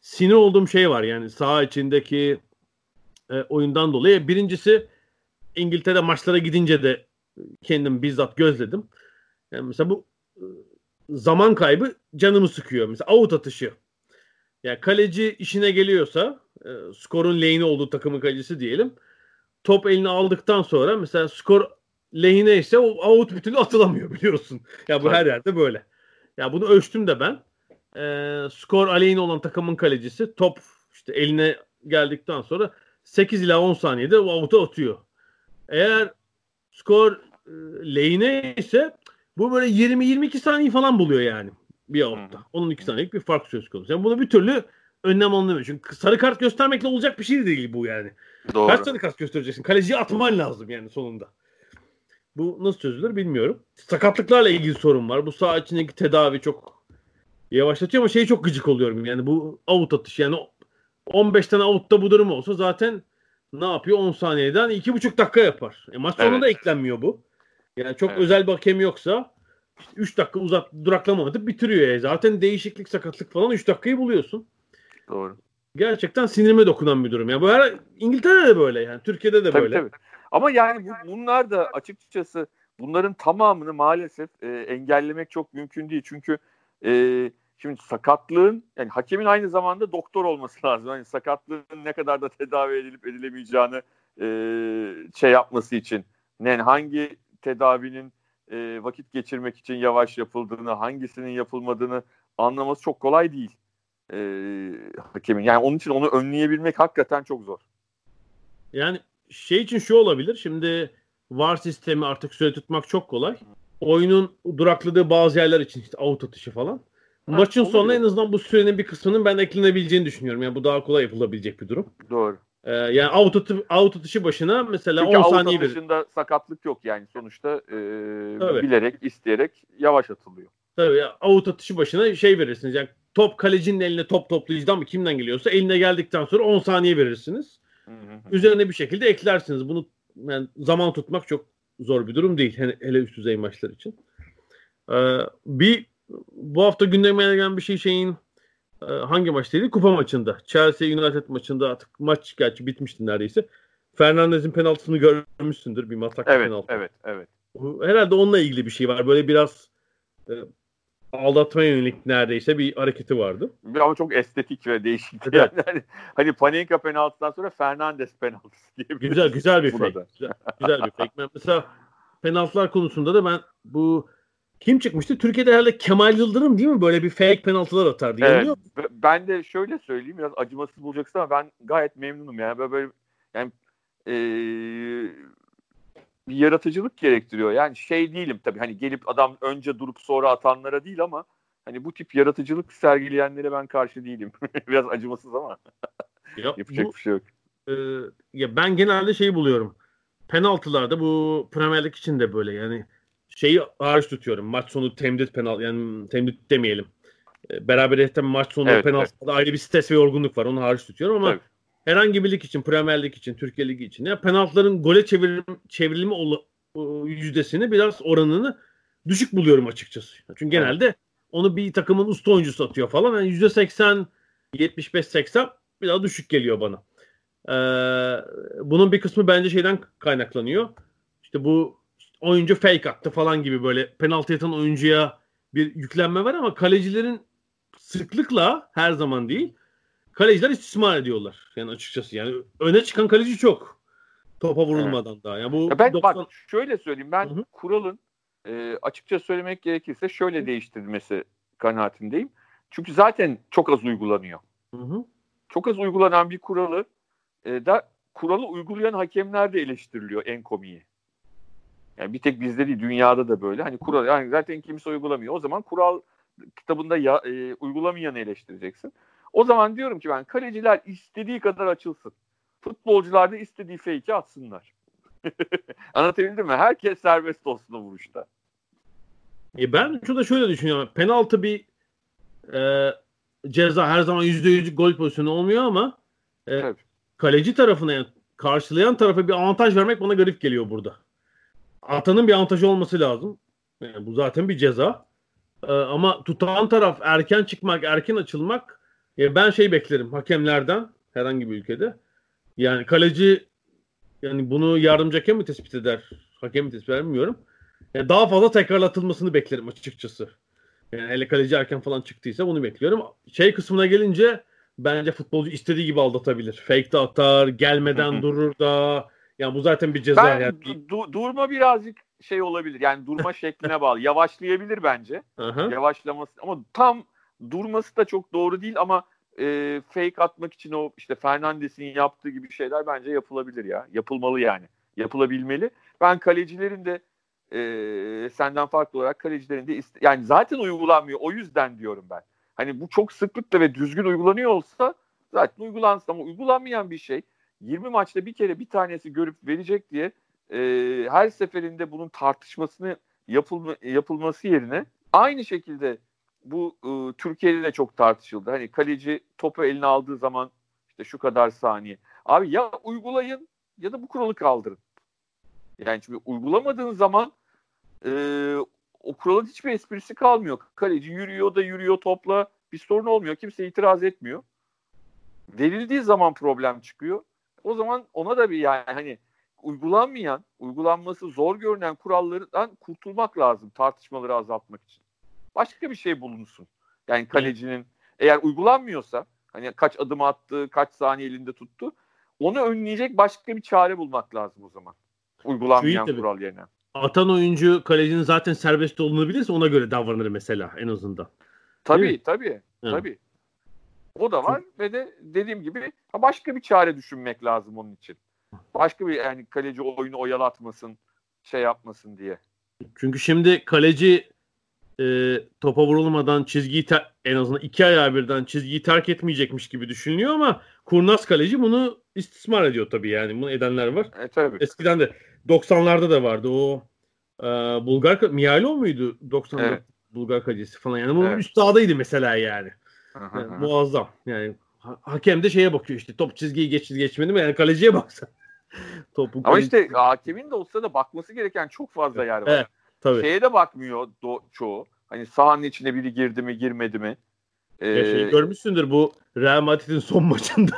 A: sinir olduğum şey var yani saha içindeki e, oyundan dolayı. Birincisi İngiltere maçlara gidince de kendim bizzat gözledim. Yani mesela bu e, zaman kaybı canımı sıkıyor. Mesela out atışı. Yani kaleci işine geliyorsa e, skorun lehine olduğu takımın kalecisi diyelim. Top eline aldıktan sonra mesela skor lehine ise o out bir türlü atılamıyor biliyorsun. Ya bu her yerde böyle. Ya bunu ölçtüm de ben. E, skor aleyhine olan takımın kalecisi top işte eline geldikten sonra 8 ila 10 saniyede o out'u atıyor. Eğer skor e, lehine ise bu böyle 20-22 saniye falan buluyor yani bir.
B: Hı.
A: Onun 2 saniyelik bir fark söz konusu. Yani bunu bir türlü önlem alınamıyor. Çünkü sarı kart göstermekle olacak bir şey değil bu yani.
B: Doğru.
A: Kaç sarı kart göstereceksin? Kaleciyi atman lazım yani sonunda. Bu nasıl çözülür bilmiyorum. Sakatlıklarla ilgili sorun var. Bu saha içindeki tedavi çok yavaşlatıyor ama şey çok gıcık oluyorum. Yani bu out atış yani 15 tane out'ta bu durum olsa zaten ne yapıyor? 10 saniyeden 2,5 dakika yapar. E maç sonunda
B: Evet.
A: eklenmiyor bu. Yani çok
B: Evet.
A: özel bir hakem yoksa işte 3 dakika uzat duraklama atıp bitiriyor. ya. Zaten değişiklik sakatlık falan 3 dakikayı buluyorsun.
B: Doğru.
A: Gerçekten sinirime dokunan bir durum. Yani bu her İngiltere'de de böyle yani Türkiye'de de
B: Tabii
A: böyle.
B: tabii. Ama yani bu, bunlar da açıkçası bunların tamamını maalesef e, engellemek çok mümkün değil. Çünkü e, şimdi sakatlığın yani hakemin aynı zamanda doktor olması lazım. Yani sakatlığın ne kadar da tedavi edilip edilemeyeceğini e, şey yapması için. Yani hangi tedavinin e, vakit geçirmek için yavaş yapıldığını, hangisinin yapılmadığını anlaması çok kolay değil. E, hakemin. Yani onun için onu önleyebilmek hakikaten çok zor.
A: Yani şey için şu olabilir. Şimdi VAR sistemi artık süre tutmak çok kolay. Oyunun durakladığı bazı yerler için işte out atışı falan.
B: Ha,
A: Maçın sonunda en azından bu sürenin bir kısmının ben eklenebileceğini düşünüyorum. Yani bu daha kolay yapılabilecek bir durum.
B: Doğru.
A: Ee, yani out, atı, out atışı başına mesela
B: Çünkü
A: 10
B: avut
A: saniye bir.
B: atışında sakatlık yok yani sonuçta e,
A: Tabii.
B: bilerek isteyerek yavaş atılıyor.
A: Tabii ya, out atışı başına şey verirsiniz. Yani top kalecinin eline top toplayıcıdan mı kimden geliyorsa eline geldikten sonra 10 saniye verirsiniz.
B: Hı hı.
A: Üzerine bir şekilde eklersiniz. Bunu yani zaman tutmak çok zor bir durum değil. Hele, hele üst düzey maçlar için. Ee, bir bu hafta gündeme gelen bir şey şeyin e, hangi maçtaydı? Kupa maçında. Chelsea United maçında artık maç gerçi bitmişti neredeyse. Fernandez'in penaltısını görmüşsündür. Bir matak
B: evet,
A: penaltı.
B: Evet, evet.
A: Herhalde onunla ilgili bir şey var. Böyle biraz e, aldatmaya yönelik neredeyse bir hareketi vardı.
B: Ama çok estetik ve değişik.
A: Evet.
B: Yani hani, hani Panenka penaltıdan sonra Fernandes penaltısı diye
A: Güzel güzel bir fake. Güzel, güzel bir fake. Ben mesela penaltılar konusunda da ben bu kim çıkmıştı? Türkiye'de herhalde Kemal Yıldırım değil mi? Böyle bir fake penaltılar atardı.
B: Evet. Ben de şöyle söyleyeyim biraz acımasız bulacaksın ama ben gayet memnunum yani böyle, böyle yani eee, bir yaratıcılık gerektiriyor. Yani şey değilim tabii hani gelip adam önce durup sonra atanlara değil ama hani bu tip yaratıcılık sergileyenlere ben karşı değilim. biraz acımasız ama
A: Ya,
B: yapacak
A: bu,
B: bir şey yok.
A: e, ya ben genelde şeyi buluyorum. Penaltılarda bu Premier Lig için de böyle yani şeyi hariç tutuyorum. Maç sonu temdit penaltı yani temdit demeyelim. E, beraberlikten maç sonu
B: Evet,
A: penaltıda ayrı bir stres ve yorgunluk var. Onu hariç tutuyorum ama
B: Tabii.
A: Herhangi bir lig için, Premier Lig için, Türkiye Ligi için ya penaltıların gole çevrim, çevrilme yüzdesini biraz oranını düşük buluyorum açıkçası. Çünkü genelde onu bir takımın usta oyuncusu atıyor falan. Yani %80 75-80 biraz düşük geliyor bana. Ee, bunun bir kısmı bence şeyden kaynaklanıyor. İşte bu oyuncu fake attı falan gibi böyle penaltı atan oyuncuya bir yüklenme var ama kalecilerin sıklıkla her zaman değil kaleciler istismar ediyorlar. Yani açıkçası yani öne çıkan kaleci çok. Topa vurulmadan daha. Yani bu
B: Ya ben
A: 90
B: bak şöyle söyleyeyim ben
A: Hı hı.
B: kuralın e, açıkça söylemek gerekirse şöyle değiştirilmesi kanaatindeyim. Çünkü zaten çok az uygulanıyor.
A: Hı hı.
B: Çok az uygulanan bir kuralı e, da kuralı uygulayan hakemler de eleştiriliyor en komiği. Yani bir tek bizde değil dünyada da böyle. Hani kural yani zaten kimse uygulamıyor. O zaman kural kitabında ya, e, uygulamayanı eleştireceksin. O zaman diyorum ki ben kaleciler istediği kadar açılsın. Futbolcular da istediği fake'i atsınlar. Anlatabildim mi? Herkes serbest olsun o vuruşta.
A: E ben şu da şöyle düşünüyorum. Penaltı bir e, ceza her zaman %100 gol pozisyonu olmuyor ama e,
B: Tabii.
A: kaleci tarafına yani karşılayan tarafa bir avantaj vermek bana garip geliyor burada. Atanın bir avantajı olması lazım. Yani bu zaten bir ceza. E, ama tutan taraf erken çıkmak, erken açılmak e, ben şey beklerim hakemlerden herhangi bir ülkede. Yani kaleci yani bunu yardımcı hakem mi tespit eder? Hakem mi tespit eder bilmiyorum. Yani daha fazla tekrarlatılmasını beklerim açıkçası. Yani hele kaleci erken falan çıktıysa bunu bekliyorum. Şey kısmına gelince bence futbolcu istediği gibi aldatabilir. Fake de atar, gelmeden
B: Hı hı.
A: durur da. Yani bu zaten bir ceza.
B: Ben
A: yani.
B: du- du- durma birazcık şey olabilir. Yani durma şekline bağlı. Yavaşlayabilir bence.
A: Aha.
B: Yavaşlaması ama tam durması da çok doğru değil ama e, fake atmak için o işte Fernandes'in yaptığı gibi şeyler bence yapılabilir ya. Yapılmalı yani. Yapılabilmeli. Ben kalecilerin de e, senden farklı olarak kalecilerin de iste- yani zaten uygulanmıyor. O yüzden diyorum ben. Hani bu çok sıklıkla ve düzgün uygulanıyor olsa zaten uygulansın ama uygulanmayan bir şey 20 maçta bir kere bir tanesi görüp verecek diye e, her seferinde bunun tartışmasını yapılma, yapılması yerine aynı şekilde bu e, Türkiye'de de çok tartışıldı. Hani kaleci topu eline aldığı zaman işte şu kadar saniye. Abi ya uygulayın ya da bu kuralı kaldırın. Yani çünkü uygulamadığın zaman e, o kuralın hiçbir esprisi kalmıyor. Kaleci yürüyor da yürüyor topla bir sorun olmuyor. Kimse itiraz etmiyor. Verildiği zaman problem çıkıyor. O zaman ona da bir yani hani uygulanmayan, uygulanması zor görünen kurallardan kurtulmak lazım tartışmaları azaltmak için. Başka bir şey bulunsun. Yani kalecinin eğer uygulanmıyorsa hani kaç adım attı, kaç saniye elinde tuttu onu önleyecek başka bir çare bulmak lazım o zaman. Uygulanmayan
A: Şu iyi tabii.
B: kural yerine.
A: Atan oyuncu kalecinin zaten serbest olduğunu bilirse ona göre davranır mesela en azından.
B: Tabii tabii.
A: Evet.
B: Tabii. O da var ve de dediğim gibi başka bir çare düşünmek lazım onun için. Başka bir yani kaleci oyunu oyalatmasın, şey yapmasın diye.
A: Çünkü şimdi kaleci e, topa vurulmadan çizgiyi ter- en azından iki ayağı birden çizgiyi terk etmeyecekmiş gibi düşünülüyor ama kurnaz kaleci bunu istismar ediyor tabii yani. Bunu edenler var.
B: E tabii.
A: Eskiden de 90'larda da vardı o e, Bulgar Mihailov muydu 90'larda
B: Evet.
A: Bulgar kalecisi falan yani. Bu
B: Evet.
A: üst sahadaydı mesela yani. Yani muazzam. Yani ha- hakem de şeye bakıyor işte top çizgiyi geçti geçmedi mi yani kaleciye baksa. Topu
B: Ama
A: kaleci-
B: işte hakemin de olsa da bakması gereken çok fazla yer var.
A: Evet, tabii.
B: Şeye de bakmıyor do- çoğu. Hani sahanın içine biri girdi mi girmedi mi? Ee,
A: Ya şeyi görmüşsündür bu Real Madrid'in son maçında.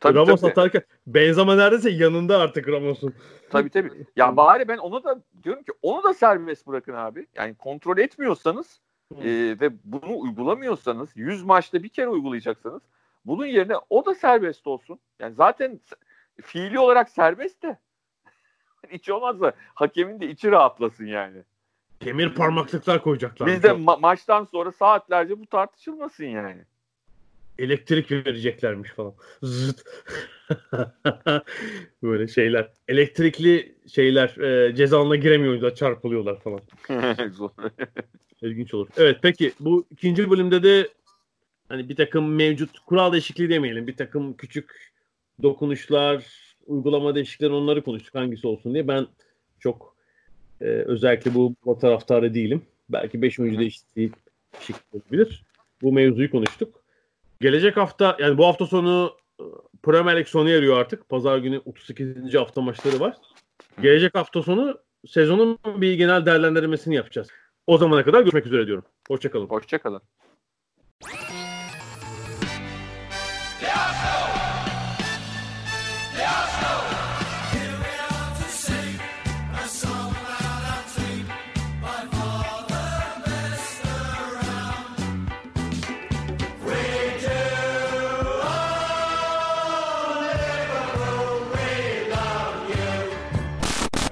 B: Tabii,
A: Ramos
B: tabii.
A: atarken Benzema neredeyse yanında artık Ramos'un.
B: Tabii tabii. Ya bari ben onu da diyorum ki onu da serbest bırakın abi. Yani kontrol etmiyorsanız e, ve bunu uygulamıyorsanız 100 maçta bir kere uygulayacaksanız bunun yerine o da serbest olsun. Yani zaten fiili olarak serbest de hiç olmazsa hakemin de içi rahatlasın yani.
A: Demir parmaklıklar koyacaklar.
B: Biz de ma- maçtan sonra saatlerce bu tartışılmasın yani.
A: elektrik vereceklermiş falan. Zıt. Böyle şeyler. Elektrikli şeyler e, ceza alanına giremiyor oyuncular çarpılıyorlar falan.
B: Zor.
A: İlginç olur. Evet peki bu ikinci bölümde de hani bir takım mevcut kural değişikliği demeyelim. Bir takım küçük dokunuşlar, uygulama değişiklikleri onları konuştuk hangisi olsun diye. Ben çok e, özellikle bu, bu taraftarı değilim. Belki 5 oyuncu değişikliği olabilir. Bu mevzuyu konuştuk. Gelecek hafta yani bu hafta sonu e, Premier Lig sona eriyor artık. Pazar günü 38. hafta maçları var. Gelecek hafta sonu sezonun bir genel değerlendirmesini yapacağız. O zamana kadar görüşmek üzere diyorum. Hoşçakalın.
B: Hoşçakalın.